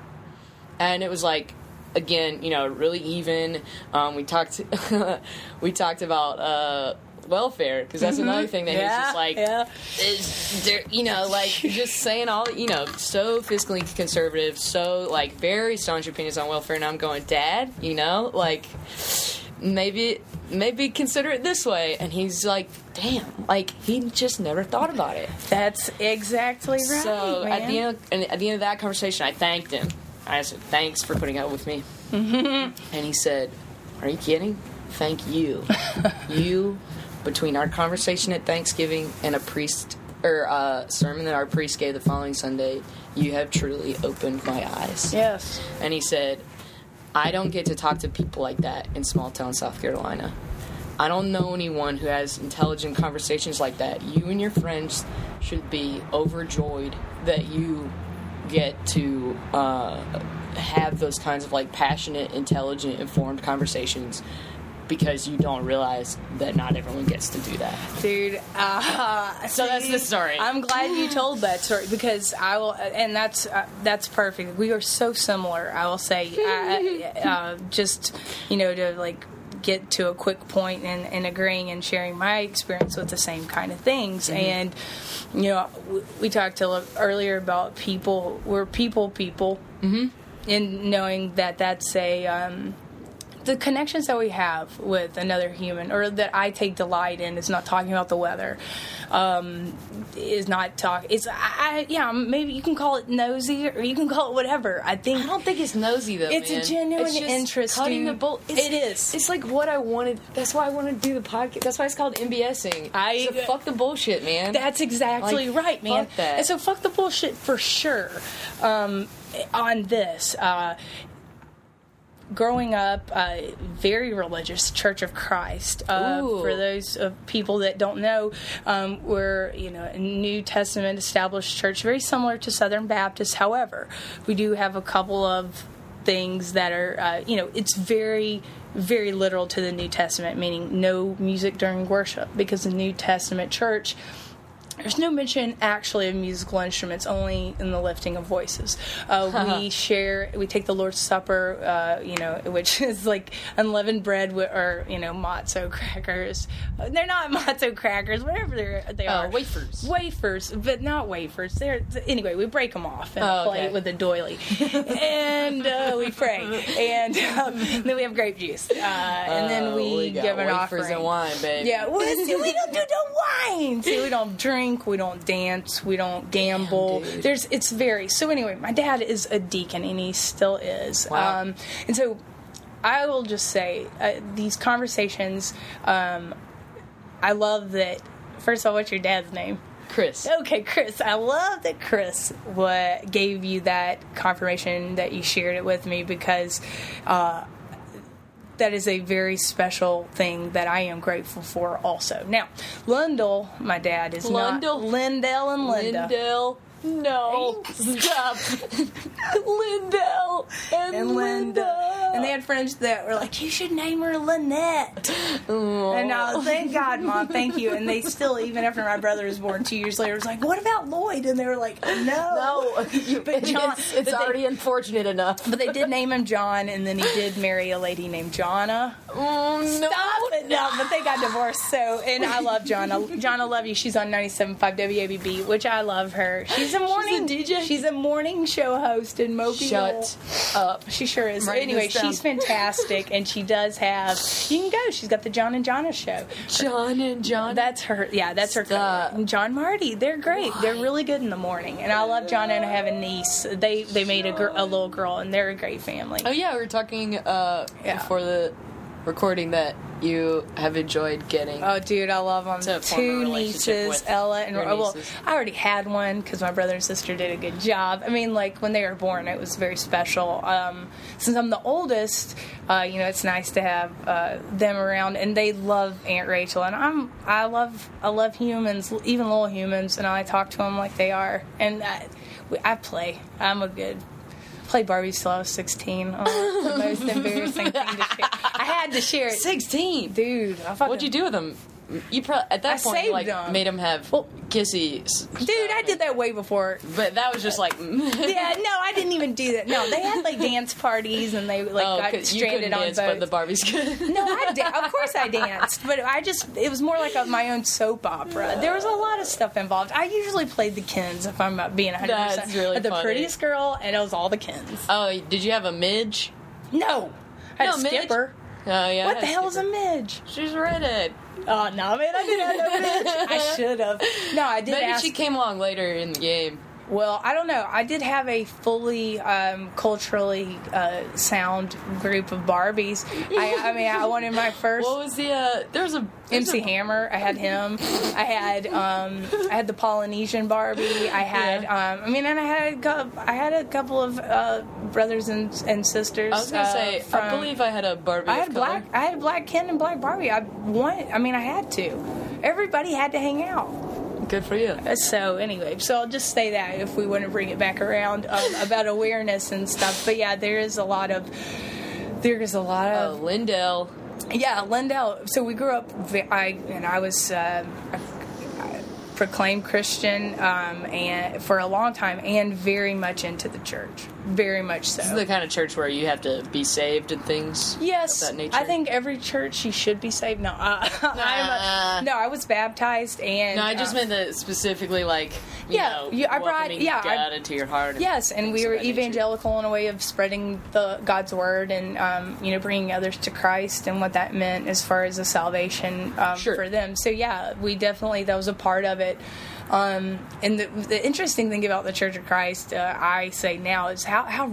and it was like again, you know, really even. Um, we talked we talked about uh, welfare because that's another thing that he's just like yeah. is you know, like just saying all, you know, so fiscally conservative, so like very staunch opinions on welfare, and I'm going, Dad, you know, like maybe maybe consider it this way, and he's like, damn, like he just never thought about it. That's exactly right. so at the end, of, at the end of that conversation, I thanked him. I said, thanks for putting up with me, and he said, Are you kidding? Thank you, you. Between our conversation at Thanksgiving and a priest or uh, sermon that our priest gave the following Sunday, you have truly opened my eyes. yes, And he said, I don't get to talk to people like that in small town South Carolina. I don't know anyone who has intelligent conversations like that. You and your friends should be overjoyed that you get to uh, have those kinds of like passionate, intelligent, informed conversations because you don't realize that not everyone gets to do that. dude. Uh, So that's the story. I'm glad you told that story because I will, and that's uh, that's perfect. We are so similar. I will say, I, uh, just you know, to like get to a quick point and, and agreeing and sharing my experience with the same kind of things. And you know, we, we talked a little earlier about people. We're people, people, mm-hmm. and knowing that that's a. Um, the connections that we have with another human or that I take delight in is not talking about the weather um, is not talk it's I, I yeah maybe you can call it nosy or you can call it whatever I think I don't think it's nosy though. It's a genuine just interest, Cutting dude. the bull. It is. It's like what I wanted. That's why I wanted to do the podcast. That's why it's called MBSing. I- so fuck the bullshit, man. That's exactly Like, right, man. And so fuck the bullshit for sure. Um, on this, uh, growing up, uh, very religious, Church of Christ. Uh, for those of people that don't know, um, we're you know a New Testament established church, very similar to Southern Baptist. However, we do have a couple of things that are uh, you know it's very very literal to the New Testament, meaning no music during worship, because the New Testament church there's no mention actually of musical instruments, only in the lifting of voices. Uh, we share, we take the Lord's Supper, uh, you know, which is like unleavened bread wi- or you know matzo crackers. Uh, They're not matzo crackers, whatever they're, they Oh, are. wafers. wafers, but not wafers. They're anyway. We break them off and Oh, play okay. it with a doily, and uh, we pray, and um, then we have grape juice, uh, and then Oh, we, give an wafers offering. and wine, babe. Yeah, well, see, we don't do the wine. See, we don't drink, we don't dance, we don't gamble. Damn. There's, it's very. So anyway, my dad is a deacon, and he still is. Wow. Um, and so, I will just say uh, these conversations. Um, I love that. First of all, what's your dad's name? Chris. Okay, Chris. I love that Chris what gave you that confirmation that you shared it with me because uh, that is a very special thing that I am grateful for. Also, now Lundell, my dad is Lundell? not Lindell and Linda. Lindell. No. Stop. Lindell and, And Linda. And they had friends that were like, you should name her Lynette. And uh, thank God, Mom, thank you. And they still, even after my brother was born two years later, was like, what about Lloyd? And they were like, no. No, But John, it's, it's but they- already unfortunate enough. But they did name him John, and then he did marry a lady named Jonna. Mm, no. Stop it! No, but they got divorced. So, and I love Jonna. John, I love you. She's on 97.5 WABB, which I love her. She's a morning DJ? She's a morning show host in Mobile. Shut up. She sure is. Anyway, she's fantastic, and she does have. You can go. She's got the John and Jonna show. John and John. That's her. Yeah, that's her. Stop. John Marty. They're great. They're really good in the morning, and I love John and I have a niece. They they made a, gir- a little girl, and they're a great family. Oh yeah, we were talking uh, Yeah. before the recording that you have enjoyed getting. Oh, dude, I love them. To form a Two nieces, Ella and oh, well. I already had one because my brother and sister did a good job. I mean, like when they were born, it was very special. Um, since I'm the oldest, uh, you know, it's nice to have uh, them around, and they love Aunt Rachel, and I'm I love I love humans, even little humans, and I talk to them like they are, and I, I play. I'm a good. Play Barbie till I was 16. Oh, the most embarrassing thing to share. I had to share it. 16. Dude, I fucking What'd you do with them? You pro- at that I point you, like them. made them have Well- kissy. s- Dude, I did that way before. But that was just like. Mm. Yeah, no, I didn't even do that. No, they had like dance parties and they like Oh, got 'cause you couldn't stranded on dance, boats. but the Barbie's good. no, I did. Of course, I danced, but I just it was more like a, my own soap opera. There was a lot of stuff involved. I usually played the Kens if I'm being 100. That's percent really the funny. prettiest girl, and it was all the Kens. Oh, did you have a midge? No, I had No, a midge. skipper. Oh yeah. What the hell is a midge? She's redhead. Oh no, man, I didn't have no midge. I should have. No, I did. Maybe ask she came along later in the game. Well, I don't know. I did have a fully um, culturally uh, sound group of Barbies. I, I mean, I wanted my first What was the? uh There was a there's MC a- Hammer. I had him. I had um, I had the Polynesian Barbie. I had um, I mean, and I had a I had a couple of uh, brothers and, and sisters. I was gonna uh, say, I believe I had a Barbie. I had color. black. I had a black Ken and black Barbie. I want. I mean, I had to. Everybody had to hang out. Good for you. So anyway, so I'll just say that if we want to bring it back around um, about awareness and stuff. But yeah, there is a lot of there is a lot Oh, of Lindell. yeah, Lindell. So we grew up. I and I was uh, proclaimed Christian um, and for a long time, and very much into the church. Very much so. This is the kind of church where you have to be saved and things. Yes, of that nature. I think every church you should be saved. No, uh, I'm a, no, I was baptized and No, I just uh, meant that specifically, like you Yeah, know, you- I brought- yeah, I- God into your heart. Yes, and we were that nature. evangelical in a way of spreading the God's word and um, you know bringing others to Christ and what that meant as far as the salvation um, Sure. for them. So yeah, we definitely that was a part of it. Um, and the, the interesting thing about the Church of Christ, uh, I say now, is how how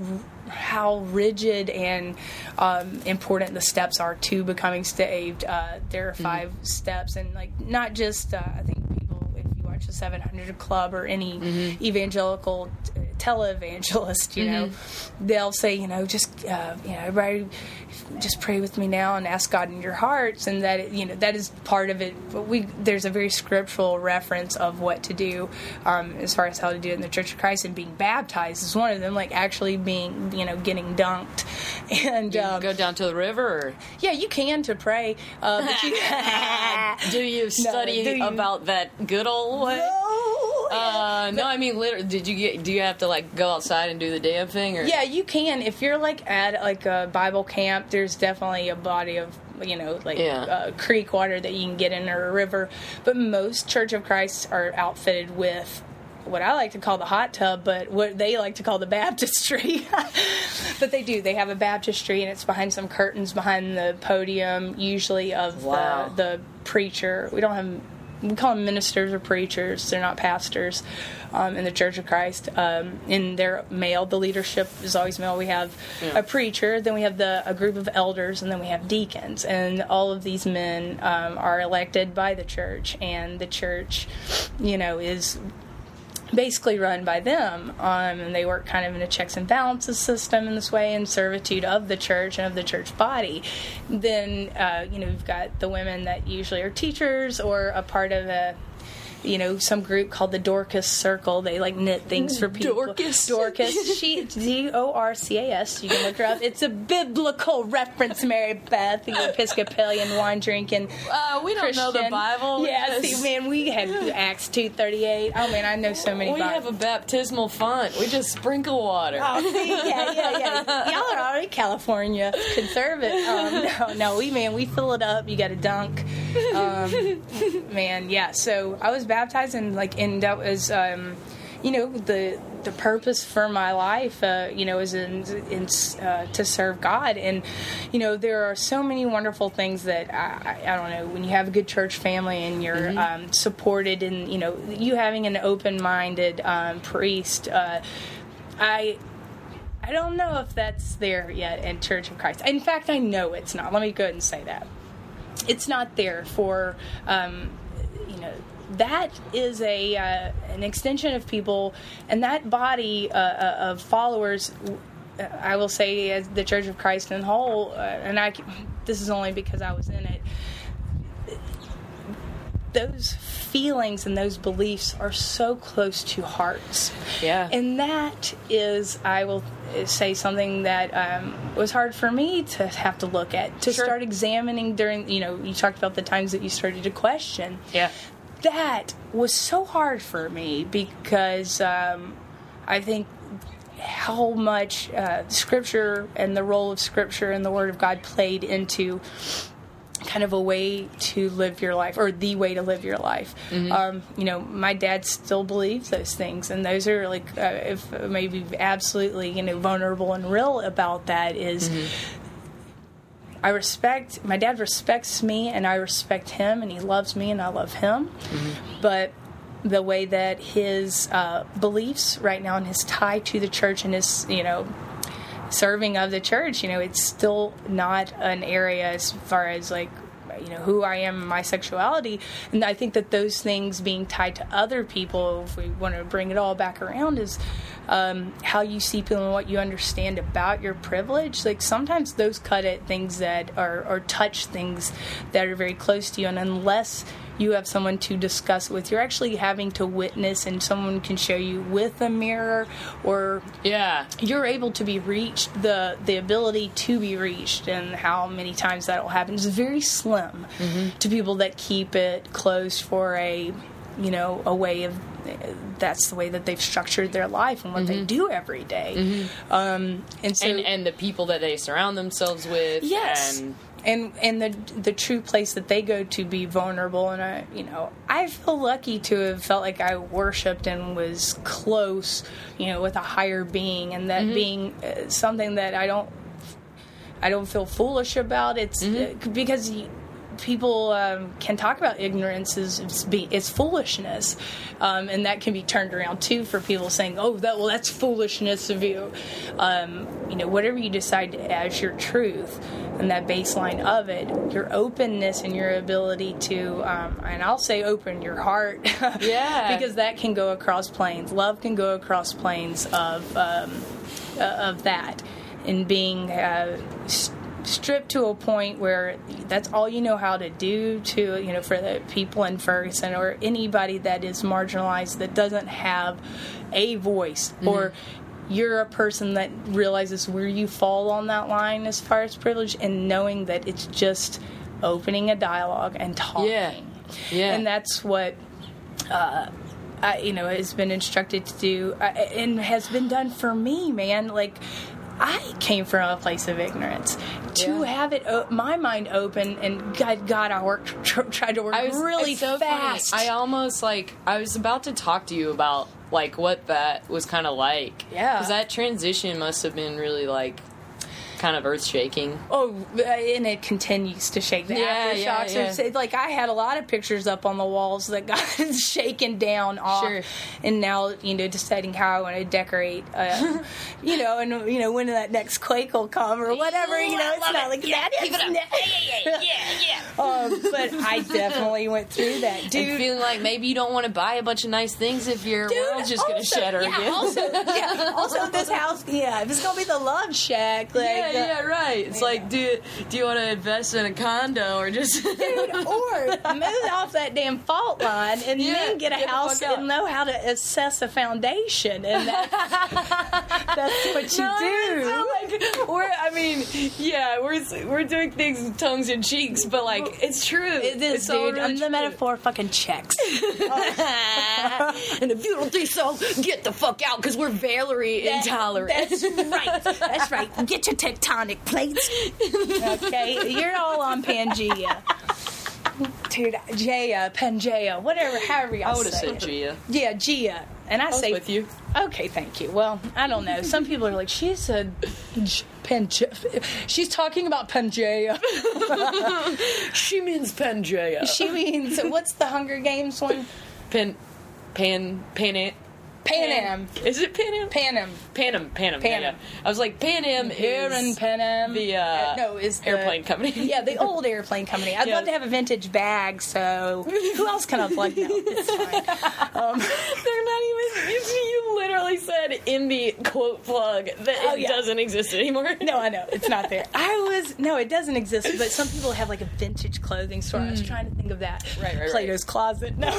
how rigid and um, important the steps are to becoming saved. Uh, there are 5 steps, and like not just uh, I think people if you watch the 700 Club or any evangelical t- televangelist, you know, they'll say, you know, just uh, you know, everybody just pray with me now and ask God in your hearts, and that you know that is part of it. But we there's a very scriptural reference of what to do um, as far as how to do it in the Church of Christ, and being baptized is one of them. Like actually being you know getting dunked, and um, go down to the river, or yeah, you can to pray, uh, but you. do you study do you- about that good old No. Uh, no, I mean, literally, did you get? Do you have to like go outside and do the damn thing, or Yeah, you can. If you're like at like a Bible camp, there's definitely a body of you know like Yeah. uh, creek water that you can get in or a river. But most Church of Christ are outfitted with what I like to call the hot tub, but what they like to call the baptistry. but they do. They have a baptistry, and it's behind some curtains behind the podium, usually of Wow. the, the preacher. We don't have. We call them ministers or preachers. They're not pastors um, in the Church of Christ. Um, in their male, the leadership is always male. We have Yeah. a preacher, then we have the a group of elders, and then we have deacons. And all of these men um, are elected by the church, and the church, you know, is basically run by them. Um, and they work kind of in a checks and balances system in this way, in servitude of the church and of the church body. Then, uh, you know, we've got the women that usually are teachers or a part of a you know, some group called the Dorcas Circle. They like knit things for people. Dorcas? Dorcas. She D O R C A S. You can look her up. It's a biblical reference, Mary Beth, the Episcopalian wine drinking. Uh, we don't know the Bible. Yeah, see, man, we had Acts two thirty eight. Oh man, I know so many. we Bible- have a baptismal font. We just sprinkle water. Oh, see, yeah, yeah, yeah. Y'all are already California conservative. Um, no, no, we man, we fill it up. You got to dunk. Um, man, yeah. So I was baptized, and like, and that was, um, you know, the the purpose for my life, uh, you know, is in, in uh, to serve God, and you know, there are so many wonderful things that I, I, don't know. When you have a good church family and you're um, supported, and you know, you having an open minded um, priest, uh, I I don't know if that's there yet in Church of Christ. In fact, I know it's not. Let me go ahead and say that it's not there for um, that is a uh, an extension of people and that body uh, uh, of followers uh, I will say as the Church of Christ in whole uh, and I this is only because I was in it those feelings and those beliefs are so close to hearts. Yeah. And that is, I will say, something that um, was hard for me to have to look at, to Sure. start examining during, you know, you talked about the times that you started to question. Yeah. That was so hard for me because um, I think how much uh, scripture and the role of scripture and the word of God played into kind of a way to live your life or the way to live your life. Um, you know, my dad still believes those things, and those are like, uh, if maybe absolutely, you know, vulnerable and real about that is I respect my dad respects me and I respect him and he loves me and I love him. But the way that his uh, beliefs right now and his tie to the church and his you know serving of the church, you know, it's still not an area as far as like you know who I am and my sexuality. And I think that those things being tied to other people if we want to bring it all back around is um, how you see people and what you understand about your privilege. Like sometimes those cut at things that are or touch things that are very close to you. And unless you have someone to discuss with you're actually having to witness and someone can show you with a mirror or Yeah. you're able to be reached the the ability to be reached and how many times that will happen is very slim mm-hmm. to people that keep it closed for a you know a way of that's the way that they've structured their life and what they mm-hmm. do every day. Mm-hmm. Um, and so And and the people that they surround themselves with. Yes. And and and the the true place that they go to be vulnerable. And I you know I feel lucky to have felt like I worshipped and was close you know with a higher being. And that being uh, something that I don't I don't feel foolish about. It's uh, because you, people um, can talk about ignorance as it's, be, it's foolishness. Um, and that can be turned around too for people saying oh that well that's foolishness of you. Um, you know whatever you decide as your truth and that baseline of it your openness and your ability to um, and i'll say open your heart. Yeah. because that can go across planes. Love can go across planes of um, uh, of that. And being uh, stripped to a point where that's all you know how to do to you know for the people in Ferguson or anybody that is marginalized that doesn't have a voice or you're a person that realizes where you fall on that line as far as privilege and knowing that it's just opening a dialogue and talking Yeah. Yeah. and that's what uh, I, you know has been instructed to do uh, and has been done for me man like I came from a place of ignorance. To have it, o- my mind open, and God, God, I worked, tr- tried to work I was really so fast. Funny. I almost like I was about to talk to you about like what that was kind of like. Yeah. Because that transition must have been really like kind of earth shaking. Oh, uh, and it continues to shake. The Yeah, aftershocks. yeah, yeah. It's Like I had a lot of pictures up on the walls that got shaken down off, Sure. and now you know deciding how I want to decorate. Uh, you know, and you know when that next quake will come or whatever. You know, it's not like that. It's not- Um, but I definitely went through that, And dude. feeling like maybe you don't want to buy a bunch of nice things if your Dude, world's just gonna shatter yeah, again. Also, yeah, also this house, yeah, if it's gonna be the love shack, like, yeah, yeah, right. It's like, do do you want to invest in a condo or just? dude, or move off that damn fault line and Yeah, then get a get house and know how to assess a foundation, and that's, that's what you No, do. it's like we're. I mean, yeah, we're we're doing things with tongues and cheeks, but like it's true. it is, It's dude. really I'm the true. metaphor fucking checks. and if you don't think so, get the fuck out because we're Valerie That- intolerant. That's right. That's right. Get your tectonic plates. Okay, you're all on Pangea. Dude, Jaya, Pangea, whatever, however y'all I would have said. Gia. Yeah, Gia. And I, I say with you. Okay, thank you. Well, I don't know. Some people are like, she's a Pangea. She's talking about Pangea. She means Pangea. She means what's the Hunger Games one? Pan, pan, pan, Pan Am. Is it Pan Am? Pan Am. Pan Am. Pan Am. Pan yeah, yeah. Am. I was like, Pan Am Here in Pan Am. the uh, no, is the airplane company. Yeah, the old airplane company. I'd Yeah. love to have a vintage bag. So who else can I plug now? It's fine. Um, They're not even. You, literally said in the quote plug that Oh, it doesn't exist anymore. no, I know it's not there. I was no, it doesn't exist. But some people have like a vintage clothing store. I was trying to think of that. Mm. Right, right, right. Plato's Closet. No,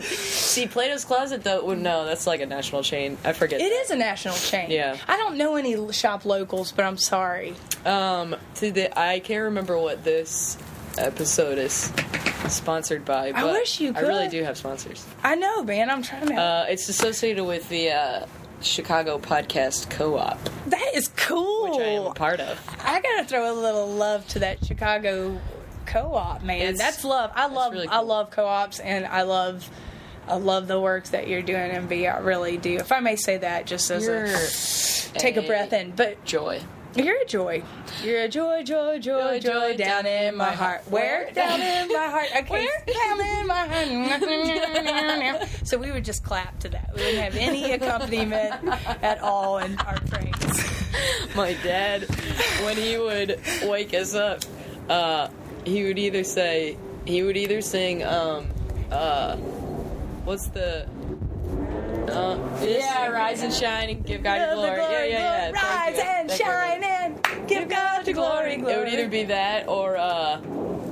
See, Plato's Closet though. well, No, that's like a national chain. I forget. it is a national chain. Yeah. I don't know any shop locals, but I'm sorry. Um, to the I can't remember what this episode is sponsored by. But wish you I really do have sponsors. I know, man. I'm trying to. Uh, it's associated with the uh, Chicago Podcast Co-op, that is cool. which I am a part of. I gotta throw a little love to that Chicago co-op, man. It's- That's love. I love. really I love co-ops, and I love. I love the work that you're doing, MB. I really do. If I may say that, just as You're a take a breath in. But Joy. you're a joy. You're a joy, joy, joy, joy, down in my heart. Where? Down in my heart. Okay. Where? Down in my heart. so we would just clap to that. We wouldn't have any accompaniment at all in our praise. My dad, when he would wake us up, uh, he would either say he would either sing um uh what's the uh, yeah, rise and shine and give God your glory. Yeah, yeah, yeah. Rise and you. shine and give God the glory, glory. It would either be that or uh,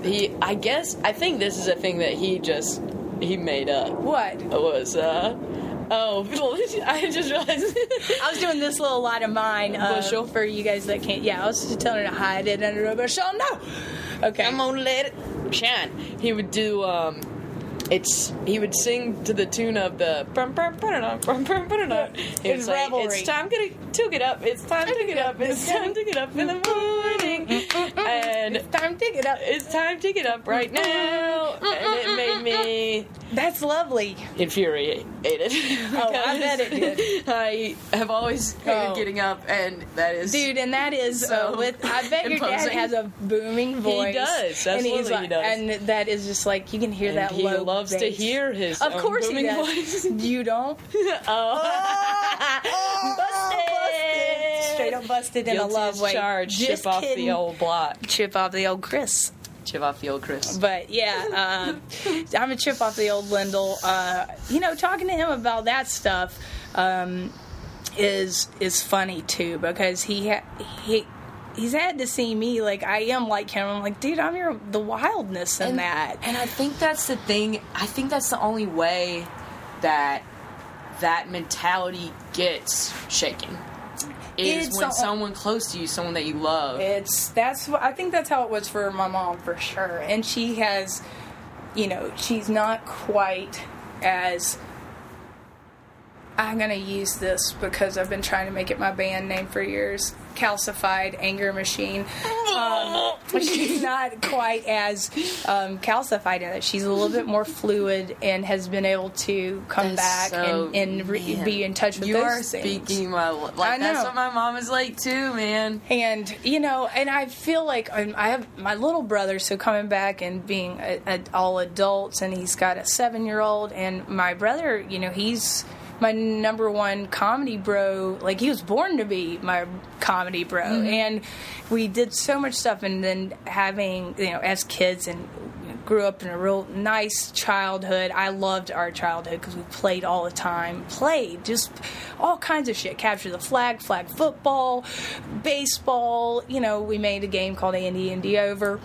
he. I guess I think this is a thing that he just he made up. what? It was uh oh I just realized. I was doing this little light of mine uh, Bushel? for you guys that can't. Yeah, I was just telling her to hide it under a bushel. No. Okay. I'm gonna let it shine. He would do um it's he would sing to the tune of the brum, brum, ba-da-dum, brum, brum, ba-da-dum. He It's was like, revelry. It's time to, to get up. It's time to get up. It's time to get up in the morning. And it's Time to get up. it's time to get up right now. And it made me That's lovely. infuriated. Oh, I bet it did. I have always hated Oh. getting up, and that is Dude, and that is uh, So with. I bet your dad imposing. has a booming voice. does. and he's Absolutely like, he does. And that is just like you can hear And that he low. Loves to hear his Of course he booming does. voice. You don't. Oh, busted. Straight up busted in a love way. charged. Just Chip off kidding. the old block. Chip off the old Chris. Chip off the old Chris. But yeah, uh, I'm a chip off the old Lindell. Uh, you know, talking to him about that stuff um, is is funny too because he ha- he he's had to see me like I am like him. I'm like, dude, I'm your the wildness in that. And I think that's the thing. I think that's the only way that that mentality gets shaken. Is It's when the- someone close to you, someone that you love, It's that's what I think that's how it was for my mom for sure. And she has, you know, she's not quite as. I'm gonna use this because I've been trying to make it my band name for years. Calcified Anger Machine. Um, she's not quite as um, calcified in it. She's a little bit more fluid and has been able to come That's back so- and, and re- be in touch with you those are things. speaking my like I that's know. what my mom is like too, man. And you know, and I feel like um, I have my little brother, so coming back and being a, a, all adults, and he's got a seven-year-old, and my brother, you know, he's my number one comedy bro. Like he was born to be my comedy bro, mm-hmm. and we did so much stuff, and then having you know as kids and grew up in a real nice childhood. I loved our childhood because we played all the time. Played just all kinds of shit. Capture the flag, flag football, baseball. You know, we made a game called Andy Andy Over.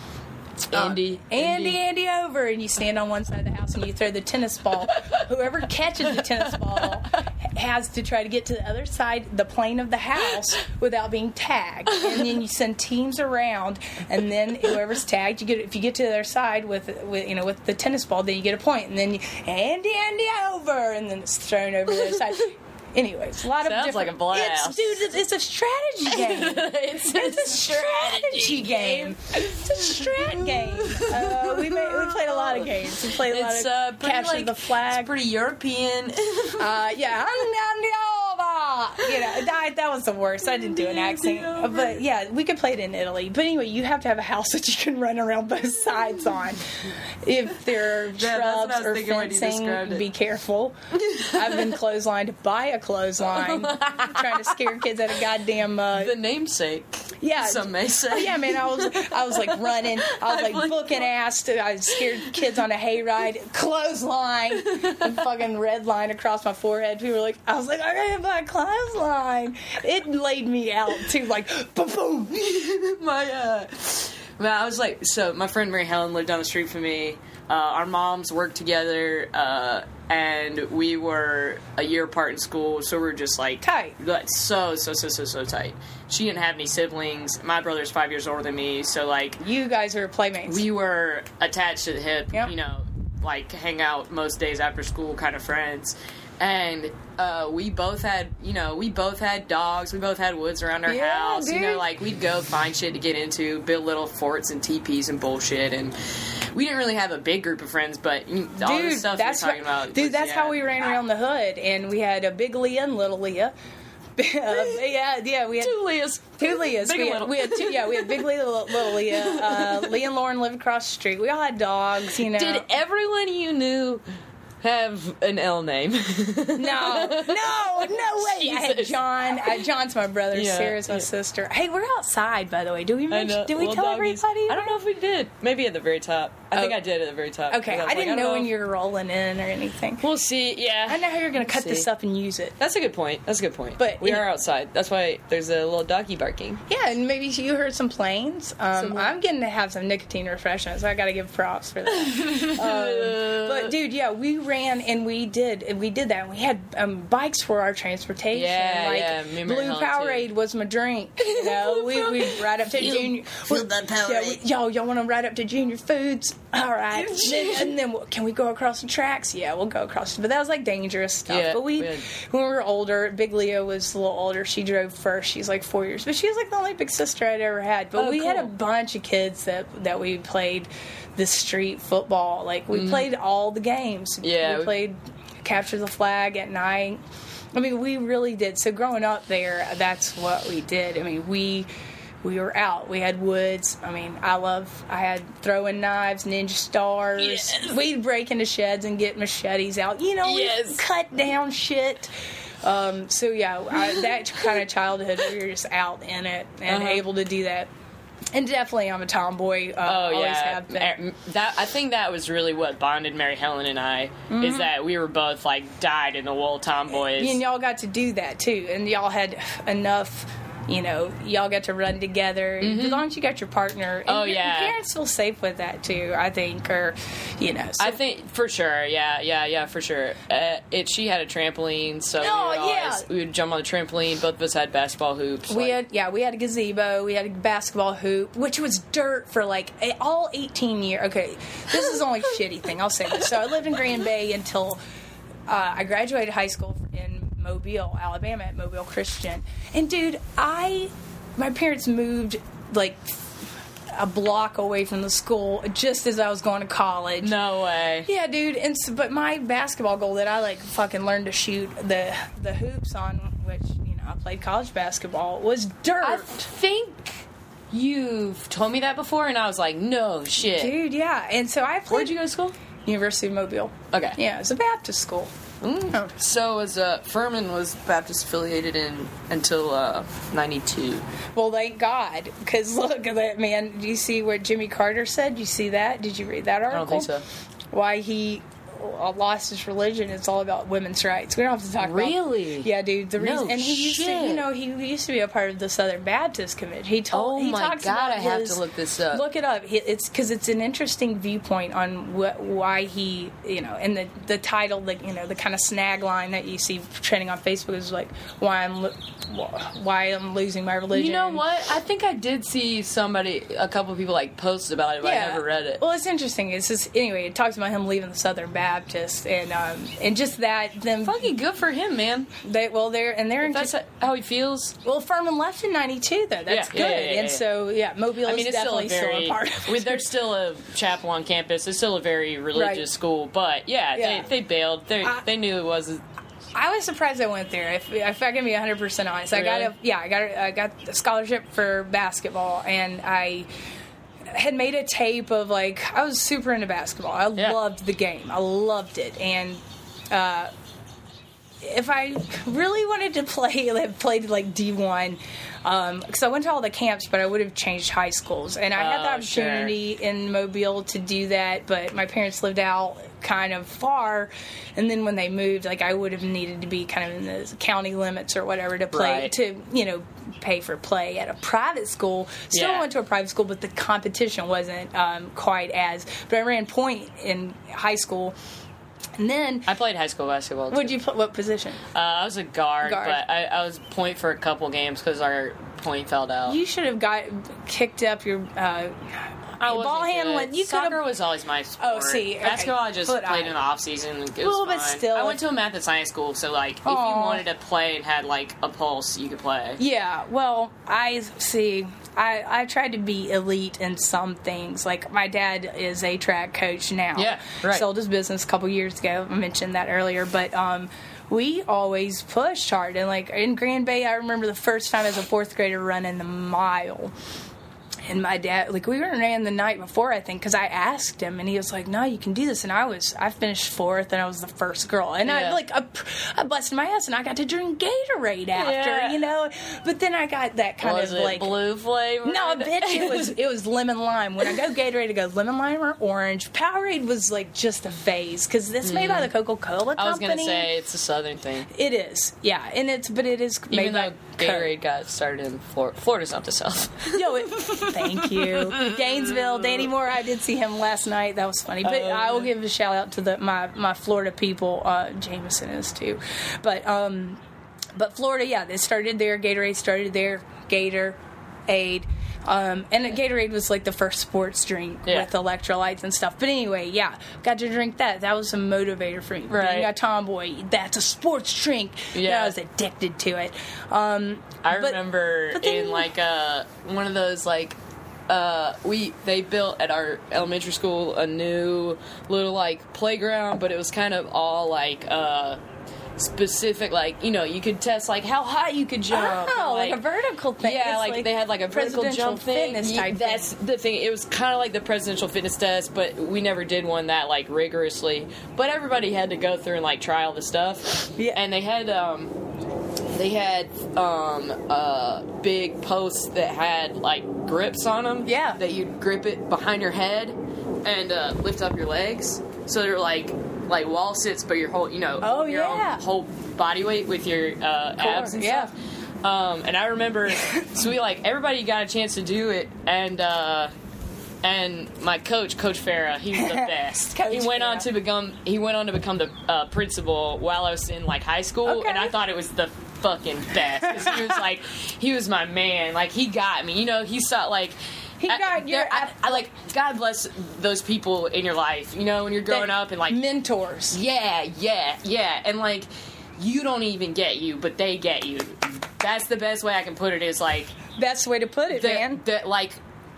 Andy, Uh, Andy, Andy over, and you stand on one side of the house and you throw the tennis ball. Whoever catches the tennis ball has to try to get to the other side, the plane of the house, without being tagged. And then you send teams around, and then whoever's tagged, you get. If you get to the other side with, with you know, with the tennis ball, then you get a point. And then you, Andy, Andy over, and then it's thrown over the other side. Anyways, a lot of Sounds different, like a blast. It's, dude, it's, it's a strategy game. it's, It's a strategy game. It's a strat game. Uh, we made, we played a lot of games. We played a lot uh, of pretty capture like, the flag. It's pretty European. uh, yeah, I'm down the over. uh, you know, that, that was the worst. I didn't do an accent, but yeah, we could play it in Italy. But anyway, you have to have a house that you can run around both sides on. If there are I shrubs or fencing, be careful. I've been clotheslined by a clothesline, trying to scare kids at a goddamn. Uh, The namesake. yeah, Some may say. Oh, yeah, man. I was I was like running. I was I like believe booking ass. To, I scared kids on a hayride. Clothesline, a fucking red line across my forehead. People were like, I was like, I gotta buy a clothesline. It laid me out too. Like, boom, boom. my uh man, I was like so my friend Mary Helen lived down the street from me. Uh, our moms worked together uh, and we were a year apart in school, so we were just like Tight. like, so so so so so tight. She didn't have any siblings. My brother's five years older than me, so like You guys are playmates. we were attached to the hip, Yep. you know, like hang out most days after school kind of friends. And uh, we both had, you know, we both had dogs. We both had woods around our Yeah, house. You know, like we'd go find shit to get into, build little forts and teepees and bullshit. And we didn't really have a big group of friends, but you all the dude, stuff that's you're talking what, about. dude. was- That's yeah. how we ran around the hood, and we had a big Leah and little Leah. Uh, yeah, yeah, we had Two Leahs. Two Leahs. Big we, had, we had two. Yeah, we had big Leah, little, little Leah. Uh, Leah and Lauren lived across the street. We all had dogs. You know. Did everyone you knew have an L name? no, no, no way. I had John. Uh, John's my brother. Yeah, Sarah's my yeah. sister. Hey, we're outside, by the way. Do we I mention? Did we tell doggies. everybody? I don't know if we did. Maybe at the very top. I think Oh. I did at the very top. Okay, I like, didn't know when you were rolling in or anything. We'll see. Yeah. I know how you're going to cut this up and use it. That's a good point. That's a good point. But we are outside. That's why there's a little doggy barking. Yeah, and maybe you heard some planes. Um, Some- I'm getting to have some nicotine refreshments. So I got to give props for that. um, but dude, yeah, we ran and we did and we did that. We had um, bikes for our transportation. Yeah, like yeah, me and Blue Helen, too. Powerade was my drink. You know, we we ride up to Junior. that Yeah, we, yo, y'all want to ride up to Junior Foods? All right, Then- and then can we go across the tracks? Yeah, we'll go across. But that was like dangerous stuff. Yeah, but we, when we were older, Big Leah was a little older. She drove first. She's like four years, but she was like the only big sister I'd ever had. But Oh, we had a bunch of kids that that we played the street football. Like we played all the games. Yeah, we we- played capture the flag at night. I mean, we really did. So growing up there, that's what we did. I mean, we we were out. We had woods. I mean, I love. I had throwing knives, ninja stars. Yes. We'd break into sheds and get machetes out. You know, we cut down shit. Um, so yeah, I, that kind of childhood, we were just out in it and Uh-huh. able to do that. And definitely, I'm a tomboy. Uh, Oh always yeah, have been. That I think that was really what bonded Mary Helen and I is that we were both like dyed in the wool tomboys. and y'all got to do that too and y'all had enough you know y'all got to run together as long as you got your partner and Mm-hmm. Oh, your- yeah. your parents feel safe with that too i think or you know so I think for sure, yeah, yeah, yeah, for sure. Uh, it she had a trampoline, so we, Oh, would always, yeah. we would jump on the trampoline. Both of us had basketball hoops. we like- had yeah we had a gazebo we had a basketball hoop which was dirt for like all 18 years okay this is the only shitty thing i'll say this so i lived in grand bay until uh, i graduated high school in mobile alabama at mobile christian and dude i my parents moved like a block away from the school just as i was going to college no way. yeah, dude. And so, but my basketball goal that I like fucking learned to shoot the the hoops on, which you know I played college basketball, was dirt. I think you've told me that before, and I was like, no shit. Dude, yeah. And so I played Where'd you go to school? University of Mobile. Okay. Yeah, it's a Baptist school. Oh. So was uh, Furman was Baptist affiliated in until uh, '92. Well, thank God, because look at that man. Do you see what Jimmy Carter said? You see that? Did you read that I article? don't think so. Why he lost his religion? It's all about women's rights. We don't have to talk about. Really? Yeah, dude. The No reason, and he used to, you know, he used to be a part of the Southern Baptist Committee. He told. Oh he my God, about I have his- to look this up. Look it up. It's because it's an interesting viewpoint on what, why he, you know, and the the title, the you know, the kind of snag line that you see trending on Facebook is like why I'm why I'm losing my religion. You know what? I think I did see somebody, a couple of people like post about it, but I never read it. Well, it's interesting. It's just anyway. It talks about him leaving the Southern Baptist and um, and just that them. Fucking good for him, man. They well, they're and they're in. That's how he feels. well, Furman left in '92 though. That's Yeah, good. yeah, yeah, and so yeah, Mobile I mean, is it's still a definitely very. still a part of it. there's still a chapel on campus. It's still a very religious Right. school, but yeah. They, they bailed. They I- they knew it wasn't. I was surprised I went there. If, if I can be 100 percent honest, I got a yeah, I got a, I got a scholarship for basketball, and I had made a tape of like I was super into basketball. I Yeah. loved the game. I loved it, and uh, if I really wanted to play, I played like D one. Because I went to all the camps, but I would have changed high schools, and I had the Oh, sure. opportunity in Mobile to do that. But my parents lived out kind of far, and then when they moved, like I would have needed to be kind of in the county limits or whatever to play Right. to you know pay for play at a private school. Still Yeah. went to a private school, but the competition wasn't um, quite as. But I ran point in high school, and then. I played high school basketball. Would you put what position? Uh, I was a guard, Guard. but I, I was point for a couple games because our point fell out. You should have got kicked up your uh, I ball handling. You Soccer was always my sport. Oh, see, okay. basketball I just Foot played eye. in the off season. It was Well, but fine. still- I went to a math and science school, so like if you wanted to play and had like a pulse, you could play. Yeah, well, I see. I, I tried to be elite in some things. Like my dad is a track coach now. Yeah, right. Sold his business a couple years ago. I mentioned that earlier, but um, we always pushed hard. And like in Grand Bay, I remember the first time as a fourth grader running the mile. And my dad, like we ran the night before, I think, because I asked him, and he was like, "No, you can do this." And I was, I finished fourth, and I was the first girl, and I Yeah. like, I, I busted my ass, and I got to drink Gatorade after, Yeah. you know. But then I got that kind was of it like blue flavor? no, bitch, it was it was lemon lime. When I go Gatorade, I go lemon lime or orange. Powerade was like just a phase because it's made by the Coca Cola company. Mm. I was gonna say it's a southern thing. it is, yeah, and it's but it is made Even by Gatorade got started in Florida, Florida's not the South. Yo, it, thank you, Gainesville, Danny Moore. I did see him last night. That was funny. But Oh, I will give a shout out to the my my Florida people. Uh, Jameson is too, but um, but Florida, yeah, they started there. Gatorade started there. Gator, Aid. Um, and Gatorade was like the first sports drink Yeah. with electrolytes and stuff. But anyway, yeah, got to drink that. That was a motivator for me. Right. Being a tomboy, that's a sports drink. Yeah. I was addicted to it. Um, I but- remember but then- in like uh one of those like uh we they built at our elementary school a new little like playground, but it was kind of all like uh specific like you know you could test like how high you could jump Oh, and, like, a vertical thing. yeah, It's like, they had like a vertical jump thing. fitness Ye- type that's thing. the thing. It was kind of like the presidential fitness test, but we never did one that like rigorously. But everybody had to go through and like try all the stuff. Yeah. and they had um, they had um, uh, big posts that had like grips on them. Yeah. that you'd grip it behind your head and uh, lift up your legs. So they're like like wall sits, but your whole you know Oh, your yeah. own whole body weight with your uh, abs and yeah. stuff. Um, and I remember, so we like everybody got a chance to do it, and uh, and my coach, Coach Farah, he was the best. Coach he went on to become he went on to become the uh, principal while I was in like high school, Okay. and I thought it was the fucking best he was like he was my man. Like he got me, you know. He saw like. He I- got your- I, I like God bless those people in your life. You know when you're growing up and like mentors. yeah, yeah, yeah. And like, you don't even get you, but they get you. That's the best way I can put it. Is like Best way to put it, man. that. Like,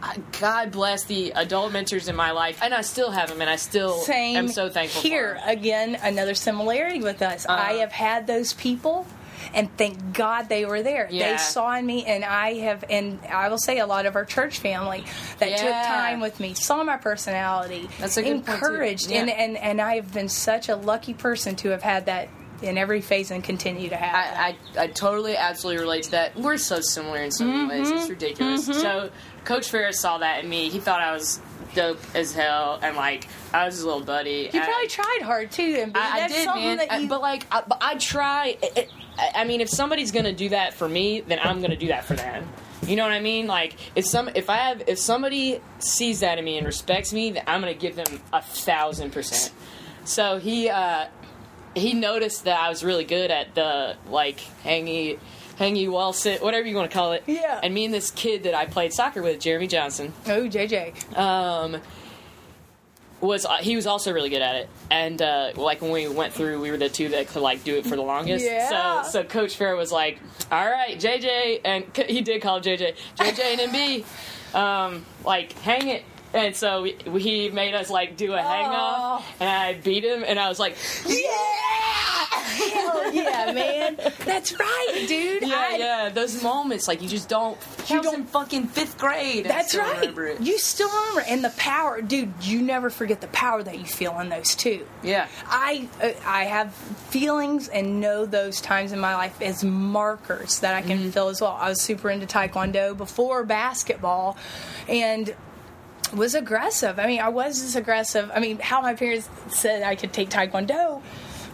uh, God bless the adult mentors in my life, and I still have them, and I still Same. am so thankful. Here again, another similarity with us. Uh-huh. I have had those people. And thank God they were there. Yeah. They saw in me, and I have, and I will say a lot of our church family that took time with me, saw my personality, That's a good encouraged, and, Yeah. and and I have been such a lucky person to have had that in every phase and continue to have. I, I, I totally absolutely relate to that. We're so similar in so many ways. Mm-hmm. It's ridiculous. So Coach Ferris saw that in me. He thought I was dope as hell, and like I was his little buddy. you probably tried hard too, and I, I did, man. that I- but like, I, but I try. It, it- I mean, if somebody's gonna do that for me, then I'm gonna do that for them. You know what I mean? Like, if some, if I have, if somebody sees that in me and respects me, then I'm gonna give them a thousand percent. So he, uh, he noticed that I was really good at the like hangy, hangy wall sit, whatever you want to call it. Yeah. And me and this kid that I played soccer with, Jeremy Johnson, oh JJ, um, was uh, he was also really good at it, and uh, like when we went through, we were the two that could like do it for the longest. Yeah. So so Coach Fair was like, "All right, JJ," and c- he did call JJ, JJ and MB, um, like hang it. And so he made us like do a hang Oh. and I beat him, and I was like, "Yeah!" hell yeah, man. That's right, dude. Yeah, I- yeah. Those moments, like you just don't. You don't- don't fucking fifth grade. That's right. You still remember, and the power, dude. You never forget the power that you feel in those too. Yeah. I uh, I have feelings and know those times in my life as markers that I can Mm-hmm. feel as well. I was super into taekwondo before basketball, and was aggressive. I mean, I was just aggressive. I mean, how my parents said I could take taekwondo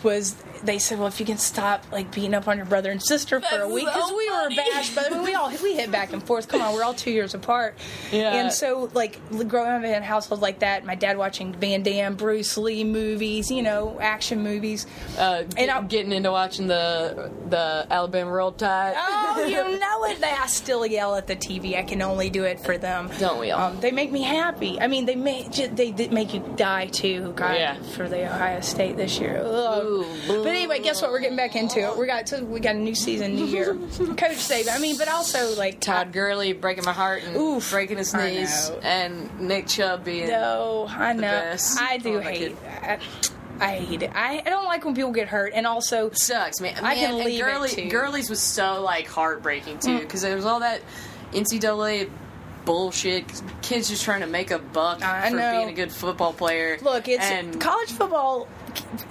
was they said, well, if you can stop like beating up on your brother and sister for a week, because so we were bashed, but I mean, we all we hit back and forth. Come on, we're all two years apart. Yeah. And so, like growing up in a household like that, my dad watching Van Damme, Bruce Lee movies, you know, action movies. Uh, And I- getting into watching the the Alabama Roll Tide. Oh, you know it. They, I still yell at the TV. I can only do it for them. Don't we all? Um, they make me happy. I mean, they make ju- they did make you die too. Who got Yeah. for the Ohio State this year? Ugh. Ooh, but anyway, guess what? We're getting back into it. We got so we got a new season, new year. Coach Saban. I mean, but also like Todd Gurley breaking my heart and Oof. breaking his knees, and Nick Chubb being No, I know. best. I do Oh, hate. kid. I, I hate it. I, I don't like when people get hurt, and also sucks, man. I can Man, leave it and too. Mm. Gurley's was so like heartbreaking too because there was all that NCAA bullshit. Kids just trying to make a buck I for know. being a good football player. Look, it's and college football,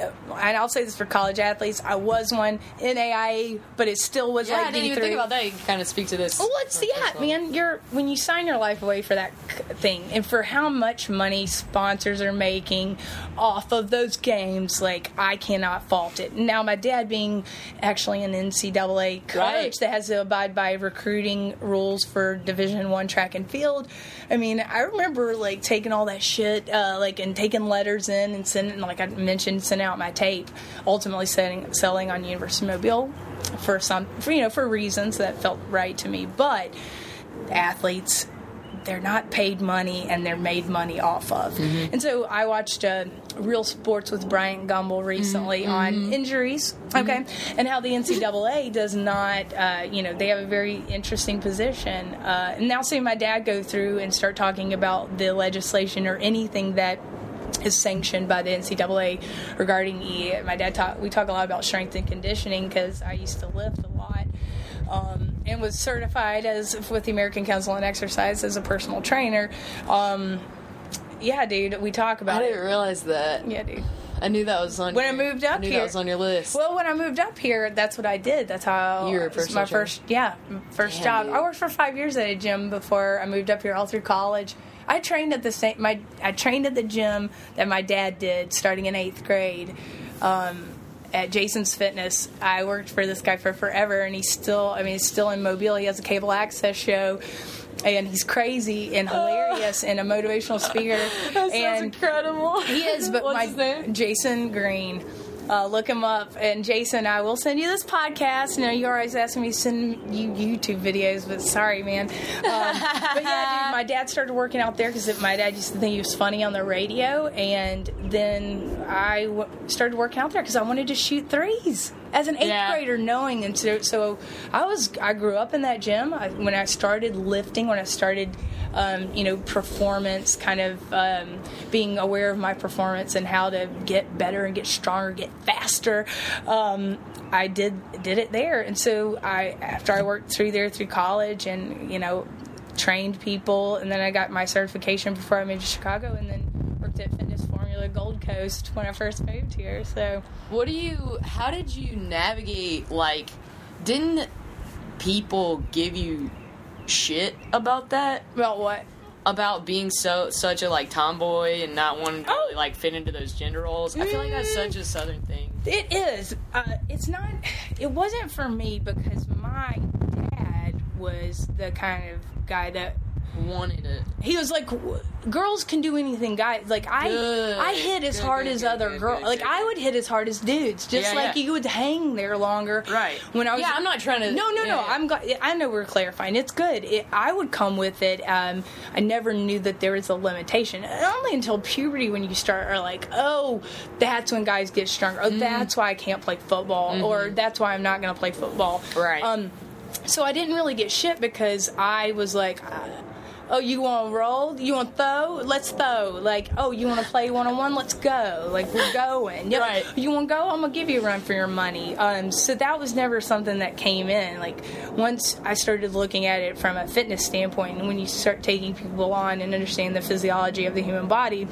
and I'll say this for college athletes. I was one in AIA, but it still was yeah, like I didn't even D3. think about that. You kind of speak to this. Well, see, yeah, man. You're when you sign your life away for that thing, and for how much money sponsors are making off of those games, like I cannot fault it. Now, my dad being actually an NCAA coach Right. that has to abide by recruiting rules for Division One track and field. I mean, I remember like taking all that shit, uh, like and taking letters in and sending, like I mentioned, sending out my tape. Ultimately, selling selling on University Mobile for some, for, you know, for reasons that felt right to me. But athletes, they're not paid money and they're made money off of. And so I watched uh, Real Sports with Bryant Gumbel recently on injuries, okay, and how the NCAA does not, uh, you know, they have a very interesting position. Uh, and now seeing my dad go through and start talking about the legislation or anything that is sanctioned by the NCAA regarding E. My dad talk. We talk a lot about strength and conditioning because I used to lift a lot. Um, and was certified as with the American Council on Exercise as a personal trainer. Um, yeah, dude, we talk about. I didn't it. realize that. Yeah, dude. I knew that was on. When I moved up I knew here- that was on your list. Well, when I moved up here, that's what I did. That's how You were a personal my trainer? first, yeah, first Damn, job. dude. I worked for five years at a gym before I moved up here, all through college. I trained at the same. My I trained at the gym that my dad did, starting in eighth grade. Um, at Jason's Fitness, I worked for this guy for forever, and he's still. I mean, he's still in Mobile. He has a cable access show. And he's crazy and hilarious and a motivational speaker. that sounds and incredible. he is, but What's my his name? Jason Green. Uh, look him up, and Jason, I will send you this podcast. You know, you're always asking me to send you YouTube videos, but sorry, man. Um, but yeah, dude, my dad started working out there because my dad used to think he was funny on the radio, and then I w- started working out there because I wanted to shoot threes as an eighth Yeah. grader, knowing and so, so I was I grew up in that gym. I, when I started lifting, when I started um, you know, performance, kind of um, being aware of my performance and how to get better and get stronger, get faster. Um, I did did it there, and so I after I worked through there through college, and you know, trained people, and then I got my certification before I moved to Chicago, and then worked at Fitness Gold Coast when I first moved here. So What do you? How did you navigate? Like, didn't people give you shit about that? about what? About being so such a like tomboy and not wanting to Oh. really, like fit into those gender roles? I feel like that's Mm. such a southern thing. It is. Uh, it's not. It wasn't for me because my dad was the kind of guy that Wanted it. he was like, w- girls can do anything. Guys, like I, Good. I hit as Good, hard good, as other girls. Like I would hit as hard as dudes, just Yeah, like yeah. you would hang there longer. Right. When I was, Yeah, I'm not trying to- No, no, yeah, no. I'm. Go- I know we're clarifying. It's good. It, I would come with it. Um, I never knew that there was a limitation. Only until puberty, when you start, are like, oh, that's when guys get stronger. Mm-hmm. Oh, that's why I can't play football, or that's why I'm not going to play football. Right. Um, so I didn't really get shit because I was like, uh, oh, you want to roll? You want to throw? Let's throw. Like, oh, you want to play one on one? Let's go. Like, we're going. Yeah, Right. You want to go? I'm gonna give you a run for your money. Um, so that was never something that came in. Like, once I started looking at it from a fitness standpoint, and when you start taking people on and understand the physiology of the human body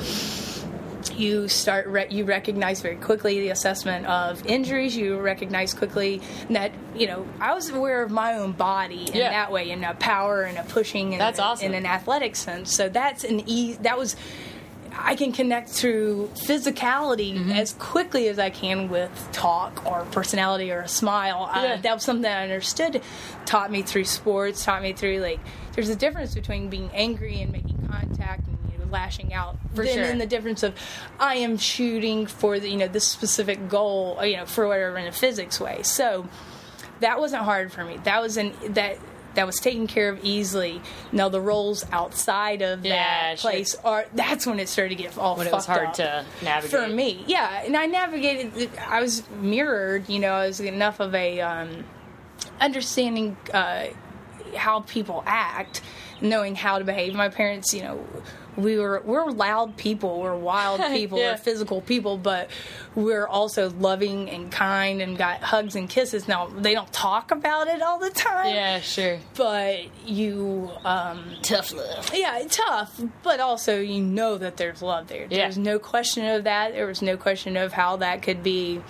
you start re- you recognize very quickly the assessment of injuries you recognize quickly that you know i was aware of my own body in Yeah. that way in a power and a pushing and That's awesome. in an athletic sense so that's an e that was I can connect through physicality Mm-hmm. as quickly as I can with talk or personality or a smile. Yeah. Uh, that was something that I understood, taught me through sports, taught me through like there's a difference between being angry and making contact and lashing out. For then, sure. then the difference of I am shooting for the you know this specific goal, you know, for whatever in a physics way. So that wasn't hard for me. That was an that that was taken care of easily. Now the roles outside of Yeah, that sure. place are that's when it started to get all When it was hard up. to navigate. for me. Yeah, and I navigated. I was mirrored. You know, I was enough of a um, understanding uh, how people act, knowing how to behave. My parents, you know. We were we're loud people, we're wild people, Yeah. we're physical people, but we're also loving and kind and got hugs and kisses. Now they don't talk about it all the time, Yeah, sure. but you um, Tough love. yeah, tough, but also you know that there's love there. Yeah. There's no question of that. There was no question of how that could be,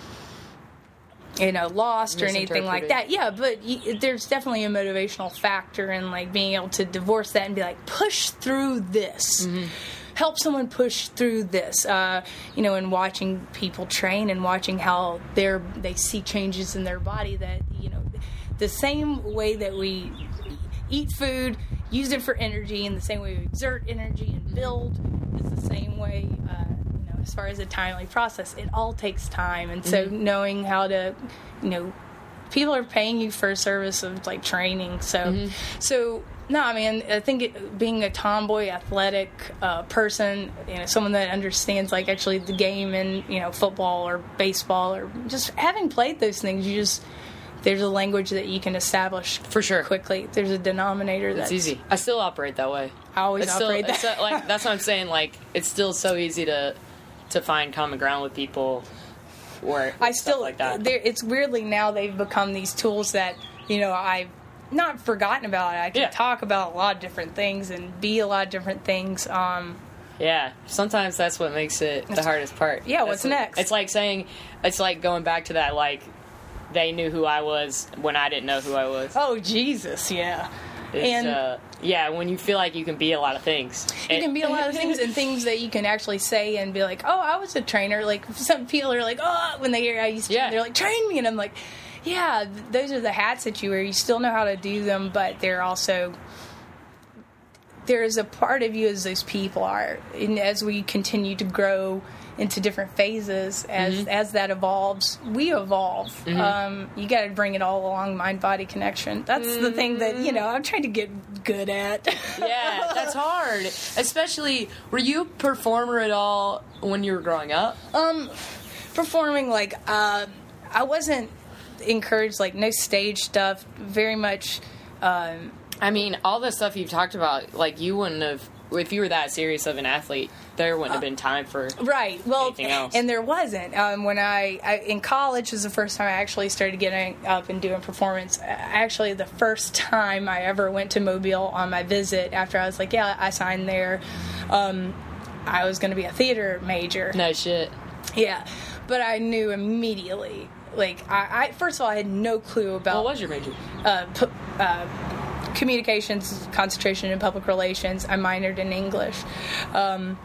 you know, lost or anything like that. Yeah, but y- there's definitely a motivational factor in like being able to divorce that and be like, push through this. Mm-hmm. Help someone push through this, uh, you know, and watching people train and watching how they're they see changes in their body. That you know, the same way that we eat food, use it for energy, in the same way we exert energy and build is the same way. Uh, as far as a timely process, it all takes time, and so knowing how to, you know, people are paying you for a service of like training. So, so no, I mean, I think it, being a tomboy, athletic uh, person, you know, someone that understands like actually the game and you know football or baseball or just having played those things, you just there's a language that you can establish For sure. quickly. There's a denominator that's It's easy. I still operate that way. I always It's still, operate it's that. like that's what I'm saying. Like it's still so easy to to find common ground with people. Where I stuff still like that. It's weirdly now they've become these tools that you know I've not forgotten about. I can Yeah. talk about a lot of different things and be a lot of different things. Um, Yeah, sometimes that's what makes it the hardest part. Yeah, That's what's what- next? It's like saying, it's like going back to that, like, they knew who I was when I didn't know who I was. oh Jesus, yeah. It's, and uh, yeah, when you feel like you can be a lot of things. you can be a lot of things and things that you can actually say and be like, oh, I was a trainer. Like some people are like, oh, when they hear I used to, Yeah. they're like, train me, and I'm like, yeah, those are the hats that you wear. You still know how to do them, but they're also there is a part of you as those people are, and as we continue to grow into different phases, as Mm-hmm. as that evolves, we evolve. Um, you got to bring it all along mind body connection. That's the thing that you know I'm trying to get good at. yeah, that's hard. Especially, were you a performer at all when you were growing up? um performing like uh i wasn't encouraged like no stage stuff very much um I mean, all the stuff you've talked about, like, you wouldn't have, if you were that serious of an athlete, there wouldn't have been time for. right well Anything else? and there wasn't um when I, I in college was the first time i actually started getting up and doing performance actually the first time i ever went to mobile on my visit after i was like yeah i signed there um i was going to be a theater major No shit. yeah but i knew immediately like I, I first of all i had no clue about What was your major? uh, pu- uh, communications concentration in public relations. I minored in English. Um,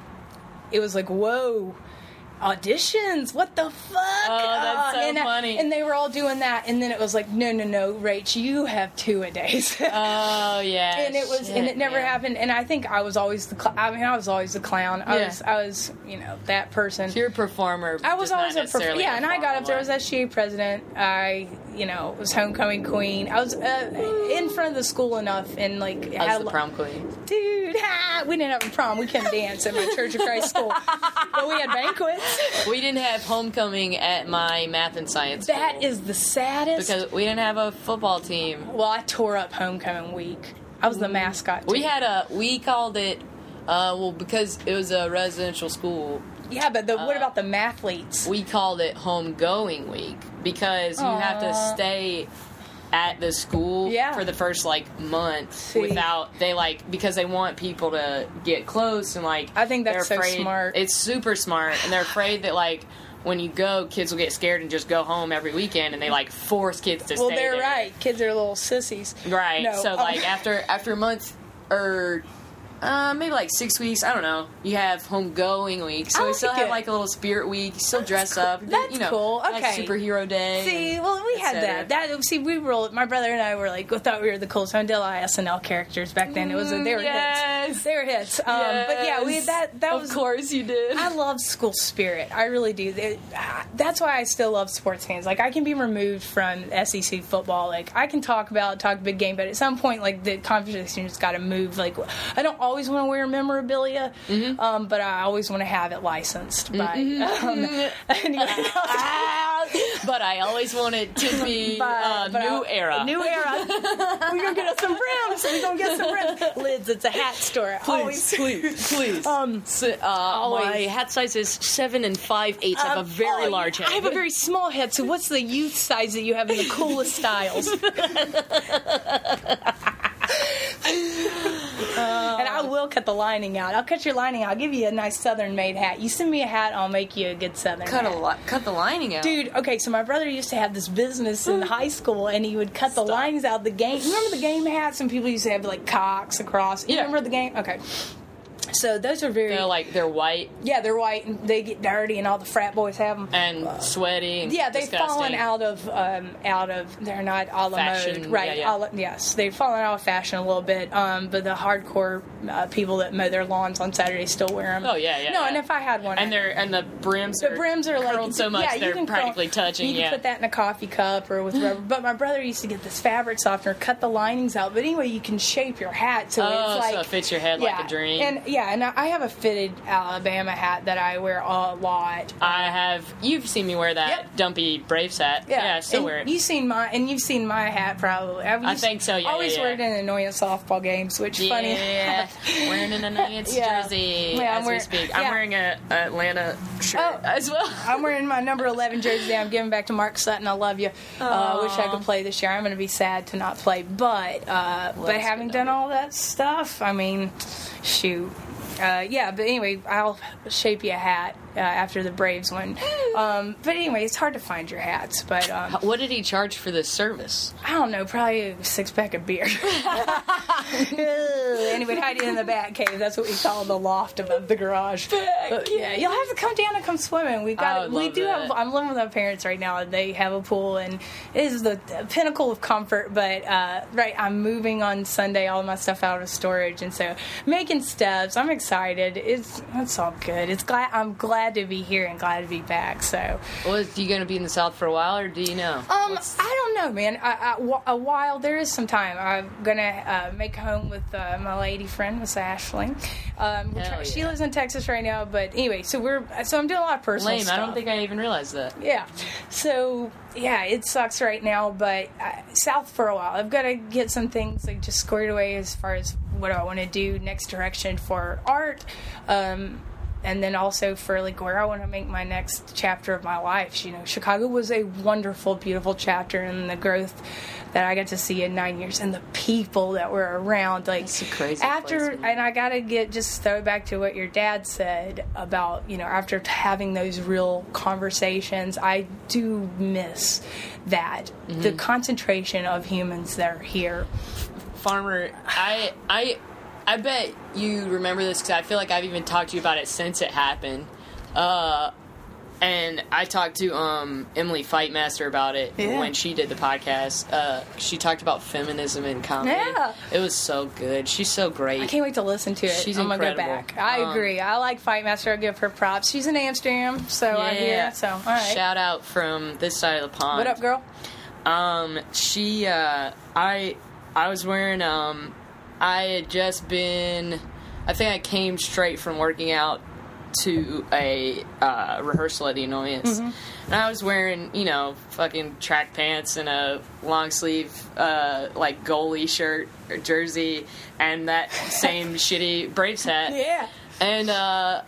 it was like, whoa. Auditions, what the fuck? Oh, that's so and, I- funny. and they were all doing that, and then it was like, no, no, no, Rach, you have two a days. Oh, yeah. and it was, and it never man. happened. And I think I was always the, cl- I mean, I was always the clown. I Yeah. was, I was, you know, that person. You're a performer. I was always a perf- necessarily yeah, and I got up there. I was formal SGA president. I, you know, was homecoming queen. I was uh, in front of the school enough, and like. I was the prom queen. dude. Ha, we didn't have a prom. We couldn't dance at my Church of Christ school, but we had banquets. We didn't have homecoming at my math and science. That school is the saddest. because we didn't have a football team. well, I tore up homecoming week. I was the mascot. We had a we called it uh, well because it was a residential school. yeah, but the, what uh, about the mathletes? We called it homegoing week because you have to stay at the school Yeah. for the first like month See. without they like because they want people to get close and like I think that's so smart. It's super smart and they're afraid that like when you go, kids will get scared and just go home every weekend, and they like force kids to well, they're there. right. Kids are little sissies. Right. No, so um, like after after a month or uh, maybe like six weeks, I don't know. You have home going week, so I we still like have it. like a little spirit week. You still dress cool. up. That's you know, cool. like Okay. superhero day. See, well, we had that. That see, we were my brother and I were like, we thought we were the coolest Mandela SNL characters back then. It was a, they were Mm, yes. hits. They were hits. Um, But yeah, we Yes. that that of was. Of course you did. I love school spirit. I really do. It- that's why I still love sports fans. Like I can be removed from SEC football. Like I can talk about talk big game, but at some point, like the conversation's got to move. Like I don't always want to wear memorabilia, Mm-hmm. um, but I always want to have it licensed by. Um, anyway, Ah, but I always want it to be a but new I- era. New era. We're gonna get us some brims. We're gonna get some brims. Lids. It's a hat store. Always. please, please. Um, So, uh, always. My hat size is seven and five eighths. I have a Um, very oh, large head. I have a very small head. So what's the youth size that you have in the coolest styles? and I will cut the lining out. I'll cut your lining out. I'll give you a nice Southern made hat. You send me a hat, I'll make you a good Southern cut hat. a lot. Cut the lining out. Dude, okay, so my brother used to have this business in mm. high school, and he would cut the lines out of the game. Remember the game hats? And people used to have like cocks across. You Yeah. remember the game? Okay. So those are very They're like they're white yeah, they're white and they get dirty, and all the frat boys have them. and sweaty. And Yeah, they've disgusting. fallen out of um, out of. They're not a la Fashion, mode, right? yeah, yeah. la- yes, they've fallen out of fashion a little bit. Um, but the hardcore uh, people that mow their lawns on Saturday still wear them. Oh yeah, yeah. No, yeah. and if I had one, and they're and the brims the are brims are like curled so much yeah, they're can curl- practically touching. You can put that in a coffee cup or with rubber. But my brother used to get this fabric softener, cut the linings out. But anyway, you can shape your hat so Oh, it's like so it fits your head like a dream. And yeah, and I have a fitted Alabama hat that I wear a lot. I have. You've seen me wear that Yep. dumpy Braves hat. Yeah, I still and wear it. You've seen my and you've seen my hat probably. I've I think so, yeah, always yeah, wear it in annoyance softball games, which funny. Yeah, wearing an Annoyance Yeah. jersey Yeah, I'm as wearing- we speak. I'm wearing a Atlanta shirt Oh. as well. I'm wearing my number 11 jersey. I'm giving back to Mark Sutton. I love you. Uh, wish I could play this year. I'm going to be sad to not play, but uh, but having done all that stuff, I mean, shoot. Uh, yeah, but anyway, I'll shape you a hat uh, after the Braves win. Um, but anyway, it's hard to find your hats. But um, What did he charge for this service? I don't know, probably a six pack of beer. anyway, hide in the bat cave. That's what we call the loft above the garage. But, yeah, you'll have to come down and come swimming. We've got. We do have. I'm living with my parents right now, and they have a pool, and it is the pinnacle of comfort. But uh, right, I'm moving on Sunday. All my stuff out of storage, and so making steps. I'm excited. It's it's all good. It's glad. I'm glad to be here and glad to be back. So. Was you going to be in the South for a while, or do you know? Um, What's- I don't know, man. I, I, a while there is some time. I'm gonna uh, make home with uh, my lady friend, Miss Ashley. Um, try- She lives in Texas right now, but anyway, so we're so I'm doing a lot of personal Lame. stuff. I don't think I even realized that. Yeah. So yeah, it sucks right now, but uh, South for a while. I've got to get some things like just squared away as far as what do I want to do next direction for art. Um, and then also for like where I want to make my next chapter of my life. You know, Chicago was a wonderful, beautiful chapter, and the growth that I got to see in nine years, and the people that were around. Like It's a crazy after, place, and I got to get just throw back to what your dad said about you know after having those real conversations, I do miss that Mm-hmm. the concentration of humans that are here. Farmer, I I I bet you remember this because I feel like I've even talked to you about it since it happened. Uh, and I talked to um, Emily Fightmaster about it Yeah. when she did the podcast. Uh, she talked about feminism in comedy. Yeah. it was so good. She's so great. I can't wait to listen to it. She's I'm gonna go back. I Um, agree. I like Fightmaster. I give her props. She's in Amsterdam, so I hear. So all right. Shout out from this side of the pond. what up, girl? Um, she, uh, I, I was wearing, um, I had just been, I think I came straight from working out to a uh, rehearsal at the Annoyance, and I was wearing you know fucking track pants and a long sleeve uh, like goalie shirt or jersey and that same shitty Braves hat Yeah. and uh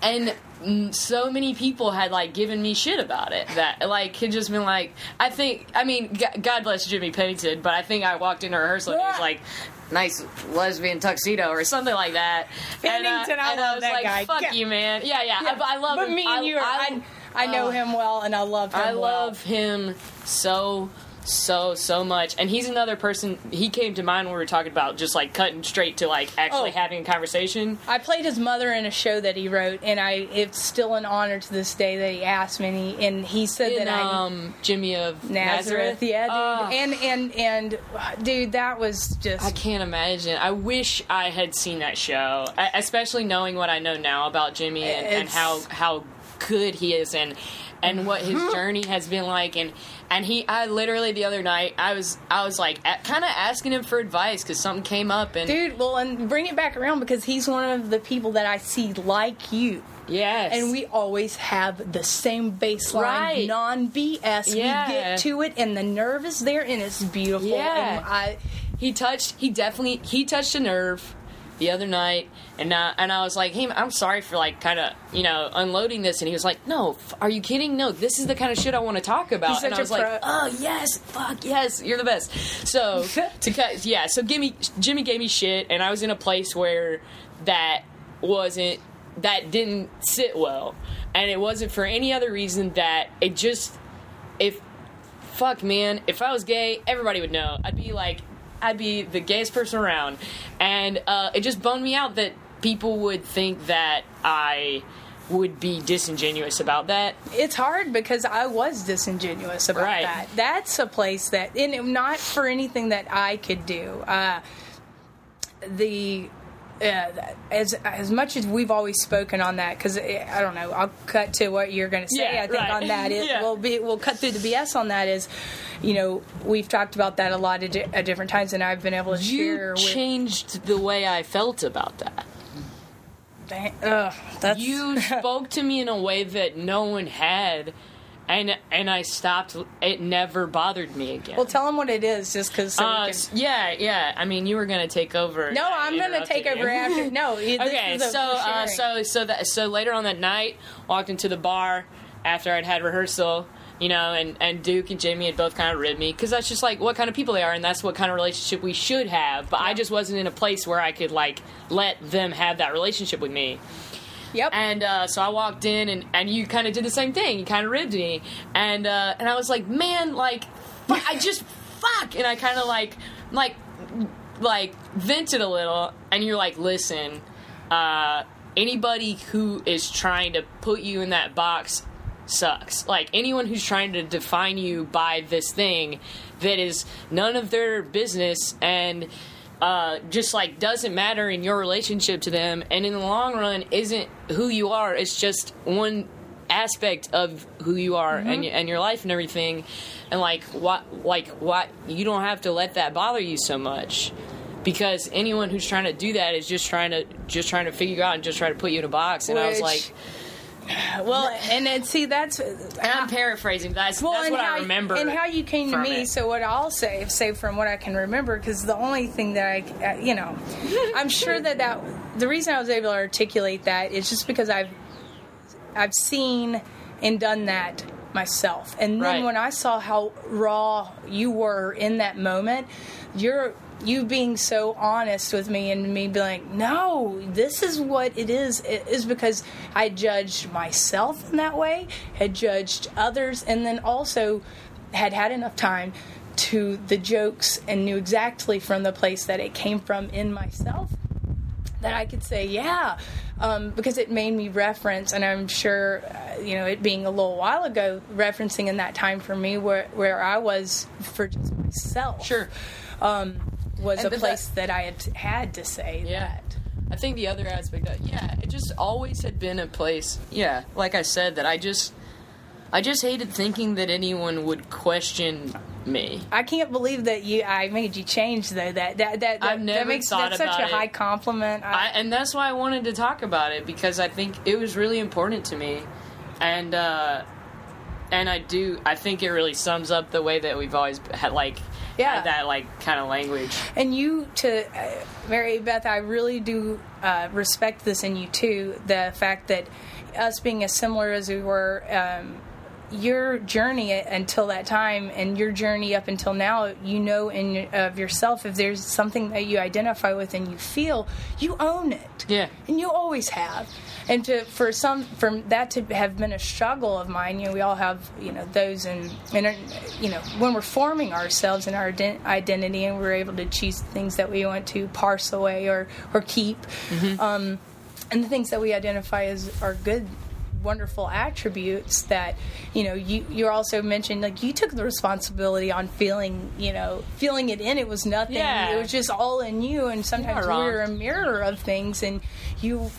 and so many people had like given me shit about it that like had just been like I think I mean G- God bless Jimmy Pennington but I think I walked into rehearsal and he was like nice lesbian tuxedo or something like that and, uh, Pennington, I and love was that like guy. fuck Yeah. you man yeah yeah, I, I love But him me and I, you, are, I, I, know uh, him well, and I love him. I well. love him so so so much. And he's another person he came to mind when we were talking about just like cutting straight to like actually Oh. having a conversation. I played his mother in a show that he wrote, and I it's still an honor to this day that he asked me, and he, and he said in that I um Jimmy of Nazareth, yeah, dude, and and and dude, that was just I can't imagine. I wish I had seen that show, e- especially knowing what I know now about Jimmy and, and how how good he is and and what his journey has been like and and he I literally the other night I was I was like kind of asking him for advice because something came up and dude. Well, and bring it back around because he's one of the people that I see like you. yes and we always have the same baseline, Right. non BS. Yeah. We get to it, and the nerve is there, and it's beautiful. Yeah. And I, he touched he definitely he touched a nerve the other night and uh, and I was like hey I'm sorry for like kind of you know unloading this. And he was like no f- are you kidding? No this is the kind of shit I want to talk about. He's and I was pro. like oh yes fuck yes you're the best. So to cut yeah so me Jimmy gave me shit and I was in a place where that wasn't that didn't sit well. And it wasn't for any other reason that it just if fuck man if i was gay everybody would know. I'd be like i'd be the gayest person around. And uh, it just bummed me out that people would think that i would be disingenuous about that it's hard because I was disingenuous about Right. that. That's a place that, and not for anything that I could do. Uh, the uh, as as much as we've always spoken on that, because I don't know, I'll cut to what you're going to say. Yeah, I think right. on that, it Yeah. will be we'll cut through the BS on that. Is you know we've talked about that a lot at, di- at different times, and I've been able to share you with. changed the way i felt about that ugh, that's you spoke to me in a way that no one had and and i stopped it never bothered me again well, tell them what it is, just because. So Uh, can- yeah, yeah. I mean, you were gonna take over. no, I'm going to take over after. No, okay, so uh, so so that so later on that night, walked into the bar after I'd had rehearsal. You know, and, and Duke and Jamie had both kind of ribbed me because that's just like what kind of people they are, and that's what kind of relationship we should have. But I just wasn't in a place where I could like let them have that relationship with me. Yep. And uh, so I walked in, and, and you kind of did the same thing. You kind of ribbed me, and uh, and I was like, man, like, I just fuck, and I kind of like like like vented a little, and you're like, listen, uh, anybody who is trying to put you in that box sucks. Like anyone who's trying to define you by this thing that is none of their business and uh, just like doesn't matter in your relationship to them, and in the long run isn't who you are. It's just one aspect of who you are and y- and your life and everything. And like what like what you don't have to let that bother you so much. Because anyone who's trying to do that is just trying to just trying to figure out and just try to put you in a box. And I was like, well, and then see that's and I'm paraphrasing. That's well, that's what I remember. and how you came to me. it. So what I'll say, say from what I can remember, because the only thing that I, you know, I'm sure that that the reason I was able to articulate that is just because I've I've seen and done that myself, and then Right. when I saw how raw you were in that moment, you're you being so honest with me and me being like, no, this is what it is. It is because I judged myself in that way, had judged others, and then also had had enough time to the jokes and knew exactly from the place that it came from in myself that I could say, yeah, um, because it made me reference, and I'm sure, uh, you know, it being a little while ago, referencing in that time for me where where I was for just myself. Sure. um, was And a place that I had had to say Yeah. that. I think the other aspect that yeah, it just always had been a place. Yeah, like I said, that I just I just hated thinking that anyone would question me. I can't believe that you I made you change though. That that that, that, I've never that makes that's such a it. high compliment. I, and that's why I wanted to talk about it because I think it was really important to me, and uh, and I do I think it really sums up the way that we've always had like Yeah. that like kind of language. And you, to uh, Mary Beth, I really do uh, respect this in you too. The fact that us being as similar as we were, um, your journey until that time and your journey up until now, you know in of yourself if there's something that you identify with and you feel, you own it. Yeah. and you always have. And to for some for that to have been a struggle of mine, you know, we all have you know those and and you know when we're forming ourselves and our ident- identity, and we're able to choose things that we want to parse away or or keep, um, and the things that we identify as are good wonderful attributes that you know you you also mentioned like you took the responsibility on feeling you know feeling it in. It was nothing. Yeah. it was just all in you. And sometimes wrong. we're a mirror of things and you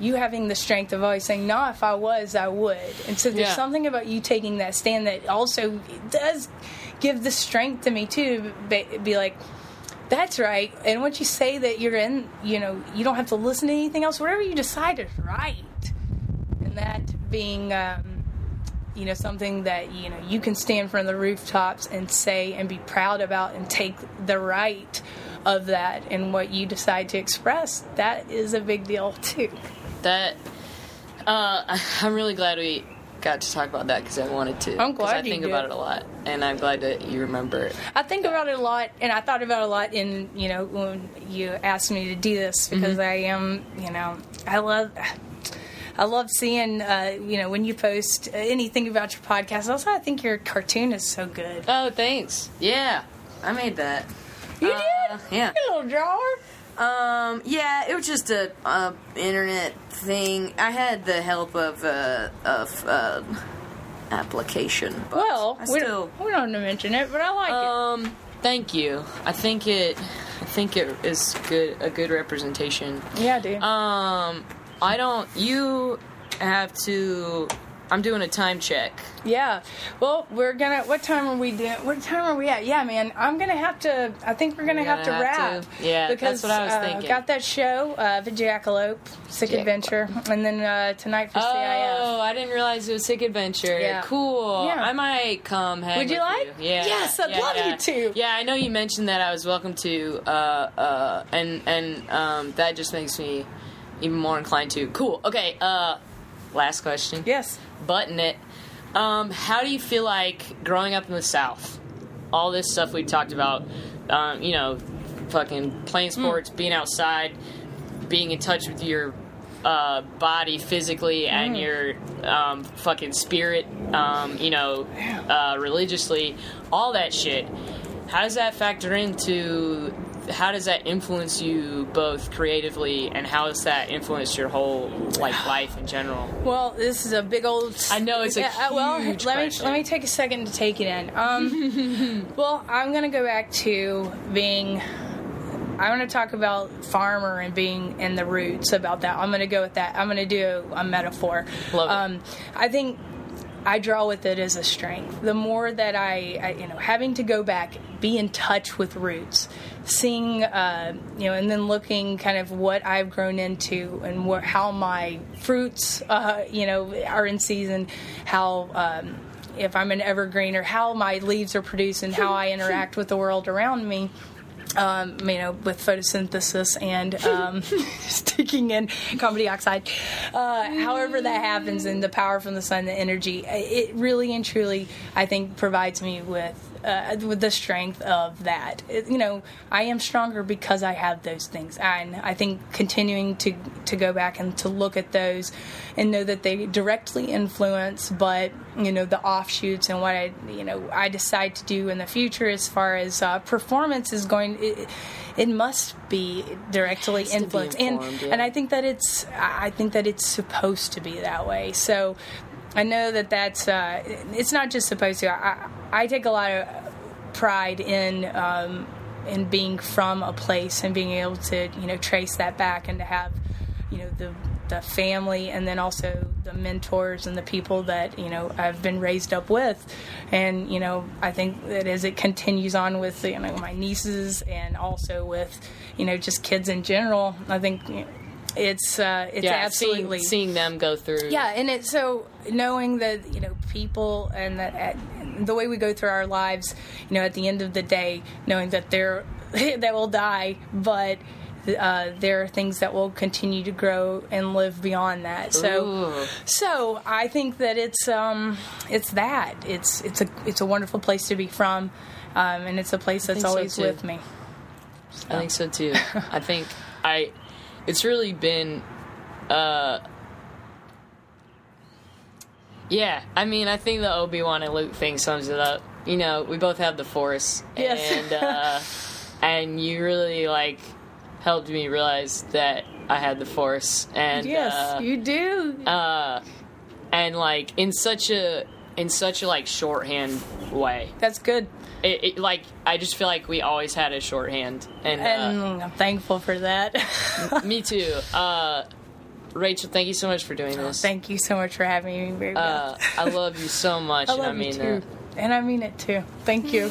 you having the strength of always saying no if i was i would. And so there's Yeah. something about you taking that stand that also does give the strength to me too to be, be like that's right. And once you say that you're in you know you don't have to listen to anything else. Whatever you decide is right and that being um, you know something that you know you can stand from the rooftops and say and be proud about and take the right of that and what you decide to express that is a big deal too That uh, I'm really glad we got to talk about that because I wanted to. I'm glad I think did. about it a lot, and I'm glad that you remember it. I think about it a lot, and I thought about it a lot in you know when you asked me to do this because I am you know I love. I love seeing, uh, you know, when you post anything about your podcast. Also, I think your cartoon is so good. Oh, thanks. Yeah, I made that. You Uh, did? yeah. Little drawer. Um, yeah, it was just a, uh internet thing. I had the help of uh, of uh, application. But Well, we still. don't, we don't have to mention it, but I like it. Um, thank you. I think it. I think it is good. A good representation. Yeah, dude. Um, I don't. You have to. I'm doing a time check. yeah. Well, we're gonna. What time are we doing? What time are we at? Yeah, man. I'm gonna have to. I think we're gonna, We're have to gonna have wrap. to. Yeah, that's because what I was uh, thinking. Got that show, uh, the Jackalope, Sick Jackalope. Adventure, and then uh, tonight for CIS. Oh, CIF. I didn't realize it was Sick Adventure. Yeah. Cool. Yeah. I might come hang Would you like? Yeah. Yes, I'd yeah, love yeah. you to. Yeah, I know you mentioned that I was welcome to, uh, uh, and and um, that just makes me even more inclined to. Cool. Okay. Uh, last question. Yes. Button it. Um, how do you feel like growing up in the South? All this stuff we talked about, um, you know, fucking playing Hmm. sports, being outside, being in touch with your uh, body physically and your um, fucking spirit, um, you know, uh, religiously, all that shit. How does that factor into? How does that influence you both creatively, and how has that influenced your whole like life in general? Well, this is a big old. I know it's a uh, well, huge let me let me take a second to take it in. Um, well, I'm going to go back to being. I want to talk about farmer and being in the roots about that. I'm going to go with that. I'm going to do a, metaphor. Love it. um, I think I draw with it as a strength. The more that I, I you know, having to go back, be in touch with roots, seeing, uh, you know, and then looking kind of what I've grown into and what, how my fruits, uh, you know, are in season, how. Um, if I'm an evergreen, or how my leaves are produced, and how I interact with the world around me, um, you know, with photosynthesis and um, sticking in carbon dioxide. Uh, however that happens, and the power from the sun, the energy, it really and truly, I think, provides me with. Uh, with the strength of that, It- you know, I am stronger because I have those things, and I think continuing to to go back and to look at those, and know that they directly influence, but you know, the offshoots and what I, you know, I decide to do in the future as far as uh, performance is going. It, it must be directly to be influenced, informed, and yeah. and I think that it's I think that it's supposed to be that way. So I know that that's uh, it's not just supposed to. I, I take a lot of pride in um, in being from a place and being able to you know trace that back and to have you know the the family and then also the mentors and the people that you know I've been raised up with and you know I think that as it continues on with you know my nieces and also with you know just kids in general I think you know, it's uh, it's yeah, absolutely seeing, seeing them go through. yeah, and it's so knowing that you know people and that at, the way we go through our lives, you know, at the end of the day, knowing that they're that will die, but uh, there are things that will continue to grow and live beyond that. So, Ooh. so I think that it's um, it's that it's it's a it's a wonderful place to be from, um, and it's a place that's think so, always with me. I think so too. I think I. It's really been. uh Yeah, I mean, I think the Obi Wan and Luke thing sums it up. You know, we both have the Force, Yes. and uh, and you really like helped me realize that I had the Force, and Yes, uh, you do. uh, and like in such a in such a like shorthand way. that's good, It, it like I just feel like we always had a shorthand, and, uh, and I'm thankful for that. Me too. Uh, Rachel, thank you so much for doing this. Thank you so much for having me, Mary uh, I love you so much, I and love I mean you too. that. And I mean it too. Thank you.